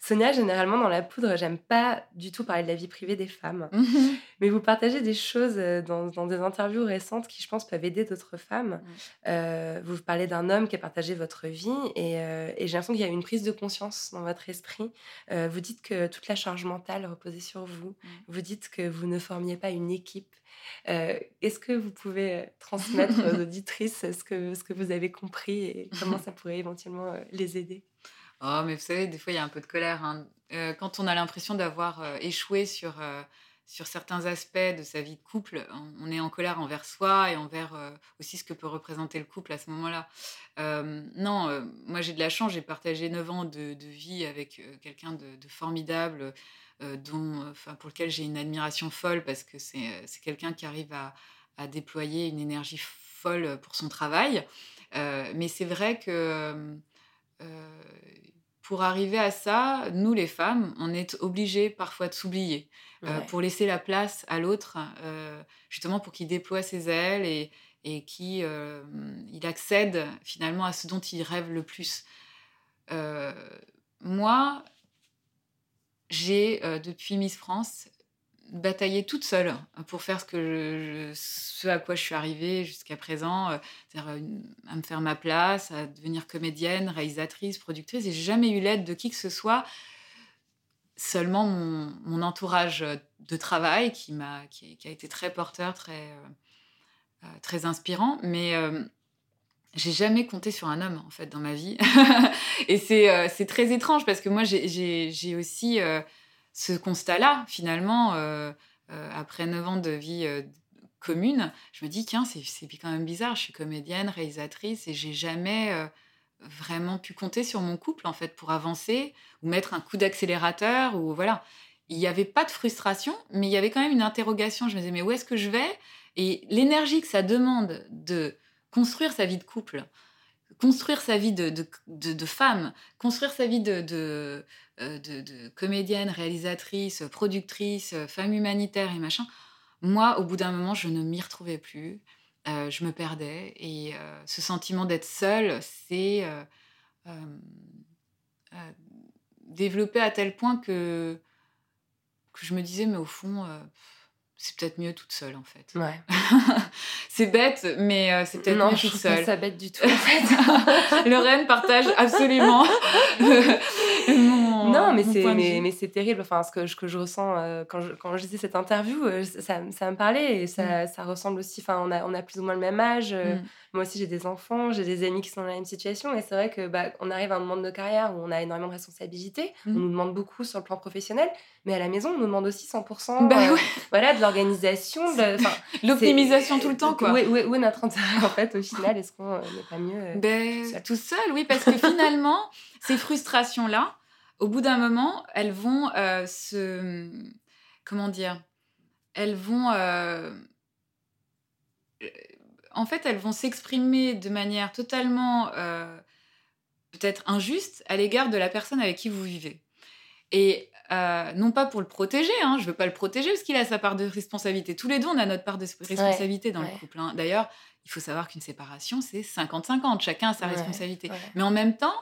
Sonia, généralement dans la poudre, j'aime pas du tout parler de la vie privée des femmes. Mhm. Mais vous partagez des choses euh, dans, des interviews récentes qui, je pense, peuvent aider d'autres femmes. Euh, vous parlez d'un homme qui a partagé votre vie et, euh, et j'ai l'impression qu'il y a une prise de conscience dans votre esprit. vous dites que toute la charge mentale reposait sur vous. Vous dites que vous ne formiez pas une équipe. Est-ce que vous pouvez transmettre aux [LAUGHS] auditrices ce que, ce que vous avez compris et comment ça pourrait éventuellement les aider? Oh, mais vous savez, des fois, il y a un peu de colère. Hein. Euh, quand on a l'impression d'avoir euh, échoué sur, euh, sur certains aspects de sa vie de couple, on, est en colère envers soi et envers aussi ce que peut représenter le couple à ce moment-là. non, moi, j'ai de la chance. J'ai partagé 9 ans de, vie avec quelqu'un de, formidable, dont, pour lequel j'ai une admiration folle parce que c'est quelqu'un qui arrive à, à, déployer une énergie folle pour son travail. mais c'est vrai que pour arriver à ça, nous les femmes, on est obligées parfois de s'oublier euh, pour laisser la place à l'autre, euh, justement pour qu'il déploie ses ailes et, et qu'il il accède finalement à ce dont il rêve le plus. Euh, moi, j'ai, euh, depuis Miss France, bataillé toute seule pour faire ce, à quoi je suis arrivée jusqu'à présent, euh, euh, à me faire ma place, à devenir comédienne, réalisatrice, productrice, et j'ai jamais eu l'aide de qui que ce soit, seulement mon, entourage de travail qui, m'a, qui, a été très porteur, très, euh, euh, très inspirant, mais euh, j'ai jamais compté sur un homme en fait dans ma vie. [LAUGHS] et c'est, euh, très étrange parce que moi j'ai, aussi euh, ce constat-là finalement euh, euh, après 9 ans de vie euh, commune. Je me dis tiens c'est, quand même bizarre, je suis comédienne, réalisatrice et j'ai jamais vraiment pu compter sur mon couple en fait pour avancer ou mettre un coup d'accélérateur ou voilà. Il n'y avait pas de frustration, mais il y avait quand même une interrogation. Je me disais mais où est-ce que je vais? Et l'énergie que ça demande de construire sa vie de couple, construire sa vie de, femme, construire sa vie euh, de- comédienne, réalisatrice, productrice, femme humanitaire et machin, moi, au bout d'un moment, je ne m'y retrouvais plus. Euh, je me perdais. Et euh, ce sentiment d'être seule, euh, développé à tel point que, je me disais, mais au fond, c'est peut-être mieux toute seule, en fait. Ouais. [LAUGHS] c'est bête, mais euh, c'est peut-être Non, mieux je toute seule. ça bête du tout. En fait. [LAUGHS] Lorraine partage absolument [LAUGHS] non, mais c'est mais, c'est terrible. Enfin, ce que, ce que je ressens euh, quand je quand je disais cette interview, euh, ça, ça me parlait et ça, ça ressemble aussi. Enfin, on a on a plus ou moins le même âge. euh, Mm. Moi aussi, j'ai des enfants, j'ai des amis qui sont dans la même situation. Et c'est vrai que bah, on arrive à un moment de nos carrières où on a énormément de responsabilités. Mm. On nous demande beaucoup sur le plan professionnel, mais à la maison, on nous demande aussi 100% [LAUGHS] Bah ouais. voilà, de l'organisation. [LAUGHS] L'optimisation tout le temps, quoi. Où est, où est- où est notre intérêt, en fait, au final Est-ce qu'on n'est pas mieux Ben, seul. tout seul, oui, parce que finalement, ces frustrations-là, au bout d'un moment, elles vont euh, se. Comment dire Elles vont. euh, euh, en fait, elles vont s'exprimer de manière totalement euh, peut-être injuste à l'égard de la personne avec qui vous vivez. Et non pas pour le protéger, hein, je veux pas le protéger parce qu'il a sa part de responsabilité. Tous les deux, on a notre part de responsabilité dans ouais. le couple. hein. D'ailleurs, il faut savoir qu'une séparation, c'est 50-50. Chacun a sa Ouais, responsabilité. Mais en même temps,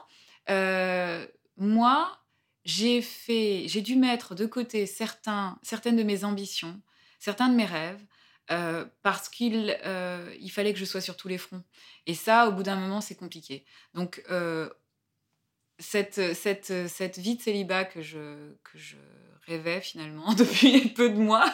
moi, j'ai fait, j'ai dû mettre de côté certaines de mes ambitions, certains de mes rêves, euh, parce qu'il euh, fallait que je sois sur tous les fronts. Et ça, au bout d'un moment, c'est compliqué. Donc, euh, cette, vie de célibat que je, que je rêvais finalement [LAUGHS] depuis peu de mois,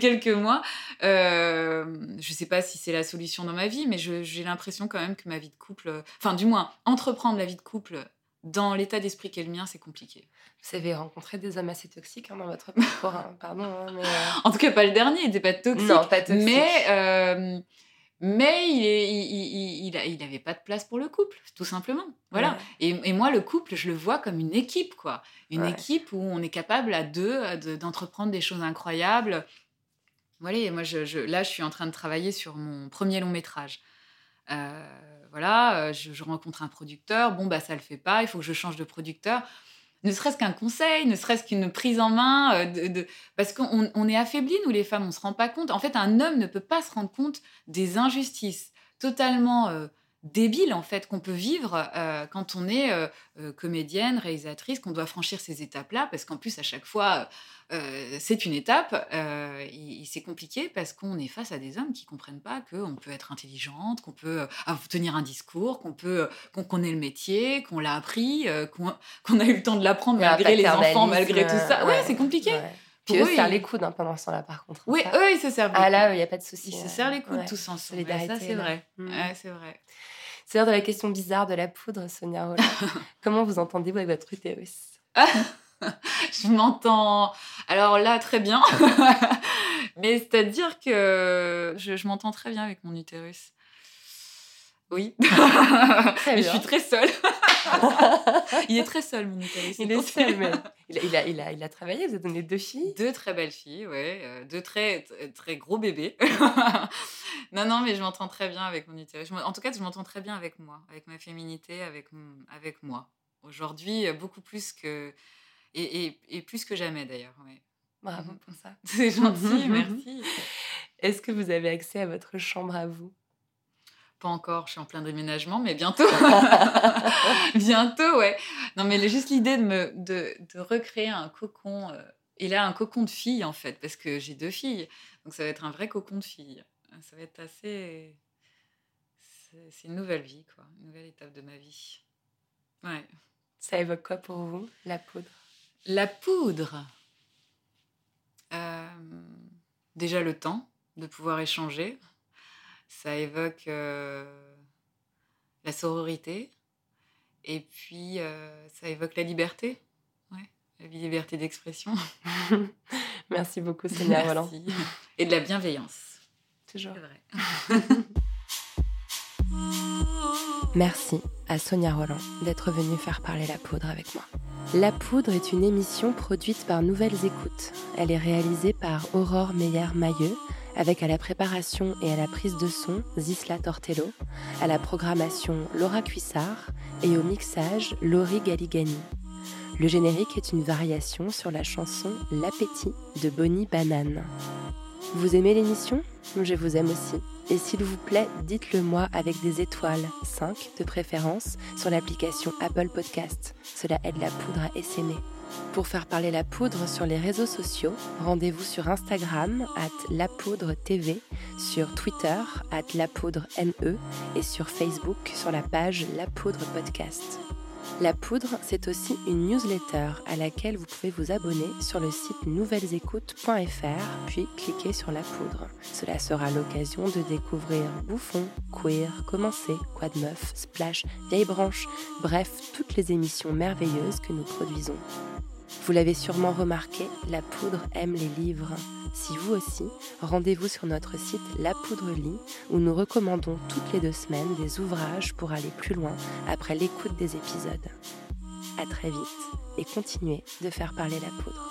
quelques mois, je sais pas si c'est la solution dans ma vie, mais j'ai l'impression quand même que ma vie de couple, enfin du moins, entreprendre la vie de couple dans l'état d'esprit qu'est le mien, c'est compliqué. Vous avez rencontré des hommes assez toxiques hein, dans votre parcours, hein, pardon, hein, mais euh, [LAUGHS] En tout cas, pas le dernier, il n'était pas toxique. non, pas toxique. Mais, euh, mais il, est, il, il, il, a- il avait pas de place pour le couple, tout simplement. Voilà. Ouais. Et, et moi, le couple, je le vois comme une équipe, quoi. Une Ouais. équipe où on est capable à deux de- d'entreprendre des choses incroyables. Voilà, et moi, je, je- là, je suis en train de travailler sur mon premier long métrage. Euh, voilà, euh, je, rencontre un producteur. Bon, bah, ça le fait pas. Il faut que je change de producteur. Ne serait-ce qu'un conseil, ne serait-ce qu'une prise en main. euh, Parce qu'on on est affaiblis, nous, les femmes, on se rend pas compte. En fait, un homme ne peut pas se rendre compte des injustices totalement euh, débiles, en fait, qu'on peut vivre euh, quand on est euh, euh, comédienne, réalisatrice, qu'on doit franchir ces étapes-là. Parce qu'en plus, à chaque fois, euh, c'est une étape. et, et c'est compliqué parce qu'on est face à des hommes qui comprennent pas qu'on peut être intelligente, qu'on peut tenir un discours, qu'on peut, qu'on connaît le métier, qu'on l'a appris, qu'on a eu le temps de l'apprendre malgré les enfants, malgré tout ça. Ouais, c'est compliqué. ouais. Puis eux se serrent les coudes hein, pendant ce temps-là, par contre. Oui, eux, ils se servent. Ah là, il n'y a pas de souci. ils se serrent les coudes ouais. tous ensemble. Ça, c'est vrai. Mm. Ouais, c'est vrai. C'est l'heure de la question bizarre de la poudre, Sonia. [LAUGHS] Comment vous entendez-vous avec votre utérus? [LAUGHS] Je m'entends. Alors là, très bien. [LAUGHS] Mais c'est-à-dire que je, je m'entends très bien avec mon utérus. Oui. Je suis très seule. Il est très seul, mon utérus. Il est seul, mais [LAUGHS] il a, il, a, il, a, il a travaillé, vous avez donné deux filles. Deux très belles filles, ouais. euh, deux très, très, très gros bébés. [LAUGHS] non, non, mais je m'entends très bien avec mon utérus. En tout cas, je m'entends très bien avec moi, avec ma féminité, avec, mon- avec moi. Aujourd'hui, beaucoup plus que. Et, et, plus que jamais d'ailleurs. Ouais. Bravo pour ça. [LAUGHS] C'est gentil, merci. Est-ce que vous avez accès à votre chambre à vous? Pas encore, je suis en plein déménagement, mais bientôt. [LAUGHS] bientôt, ouais. Non, mais juste l'idée de, me, de, de, recréer un cocon. Euh, et là, un cocon de fille, en fait, parce que j'ai deux filles. Donc, ça va être un vrai cocon de fille. Ça va être assez. C'est une nouvelle vie, quoi. Une nouvelle étape de ma vie. Ouais. Ça évoque quoi pour vous, la poudre? La poudre euh, Déjà le temps de pouvoir échanger. Ça évoque euh, la sororité. Et puis, euh, ça évoque la liberté. Ouais, la liberté d'expression. [LAUGHS] Merci beaucoup, Sonia Roland. Et de la bienveillance. Toujours. vrai. [LAUGHS] Merci à Sonia Roland d'être venue faire parler la poudre avec moi. La poudre est une émission produite par Nouvelles Écoutes. Elle est réalisée par Aurore Meyer-Mailleux, avec à la préparation et à la prise de son Zisla Tortello, à la programmation Laura Cuissard et au mixage Laurie Galigani. Le générique est une variation sur la chanson L'appétit de Bonnie Banane. Vous aimez l'émission? Je vous aime aussi. Et s'il vous plaît, dites-le moi avec des étoiles, 5 de préférence, sur l'application Apple Podcast. Cela aide la poudre à essaimer. Pour faire parler la poudre sur les réseaux sociaux, rendez-vous sur Instagram at lapoudre.tv, sur Twitter at lapoudre.me et sur Facebook sur la page La Poudre Podcast. La Poudre, c'est aussi une newsletter à laquelle vous pouvez vous abonner sur le site nouvellesécoutes.fr, puis cliquer sur La Poudre. Cela sera l'occasion de découvrir Bouffon, Queer, Commencer, Quoi de Meuf, Splash, Vieille Branche, bref, toutes les émissions merveilleuses que nous produisons. Vous l'avez sûrement remarqué, La Poudre aime les livres. Si vous aussi, rendez-vous sur notre site La Poudre Lit, où nous recommandons toutes les deux semaines des ouvrages pour aller plus loin après l'écoute des épisodes. À très vite et continuez de faire parler la poudre.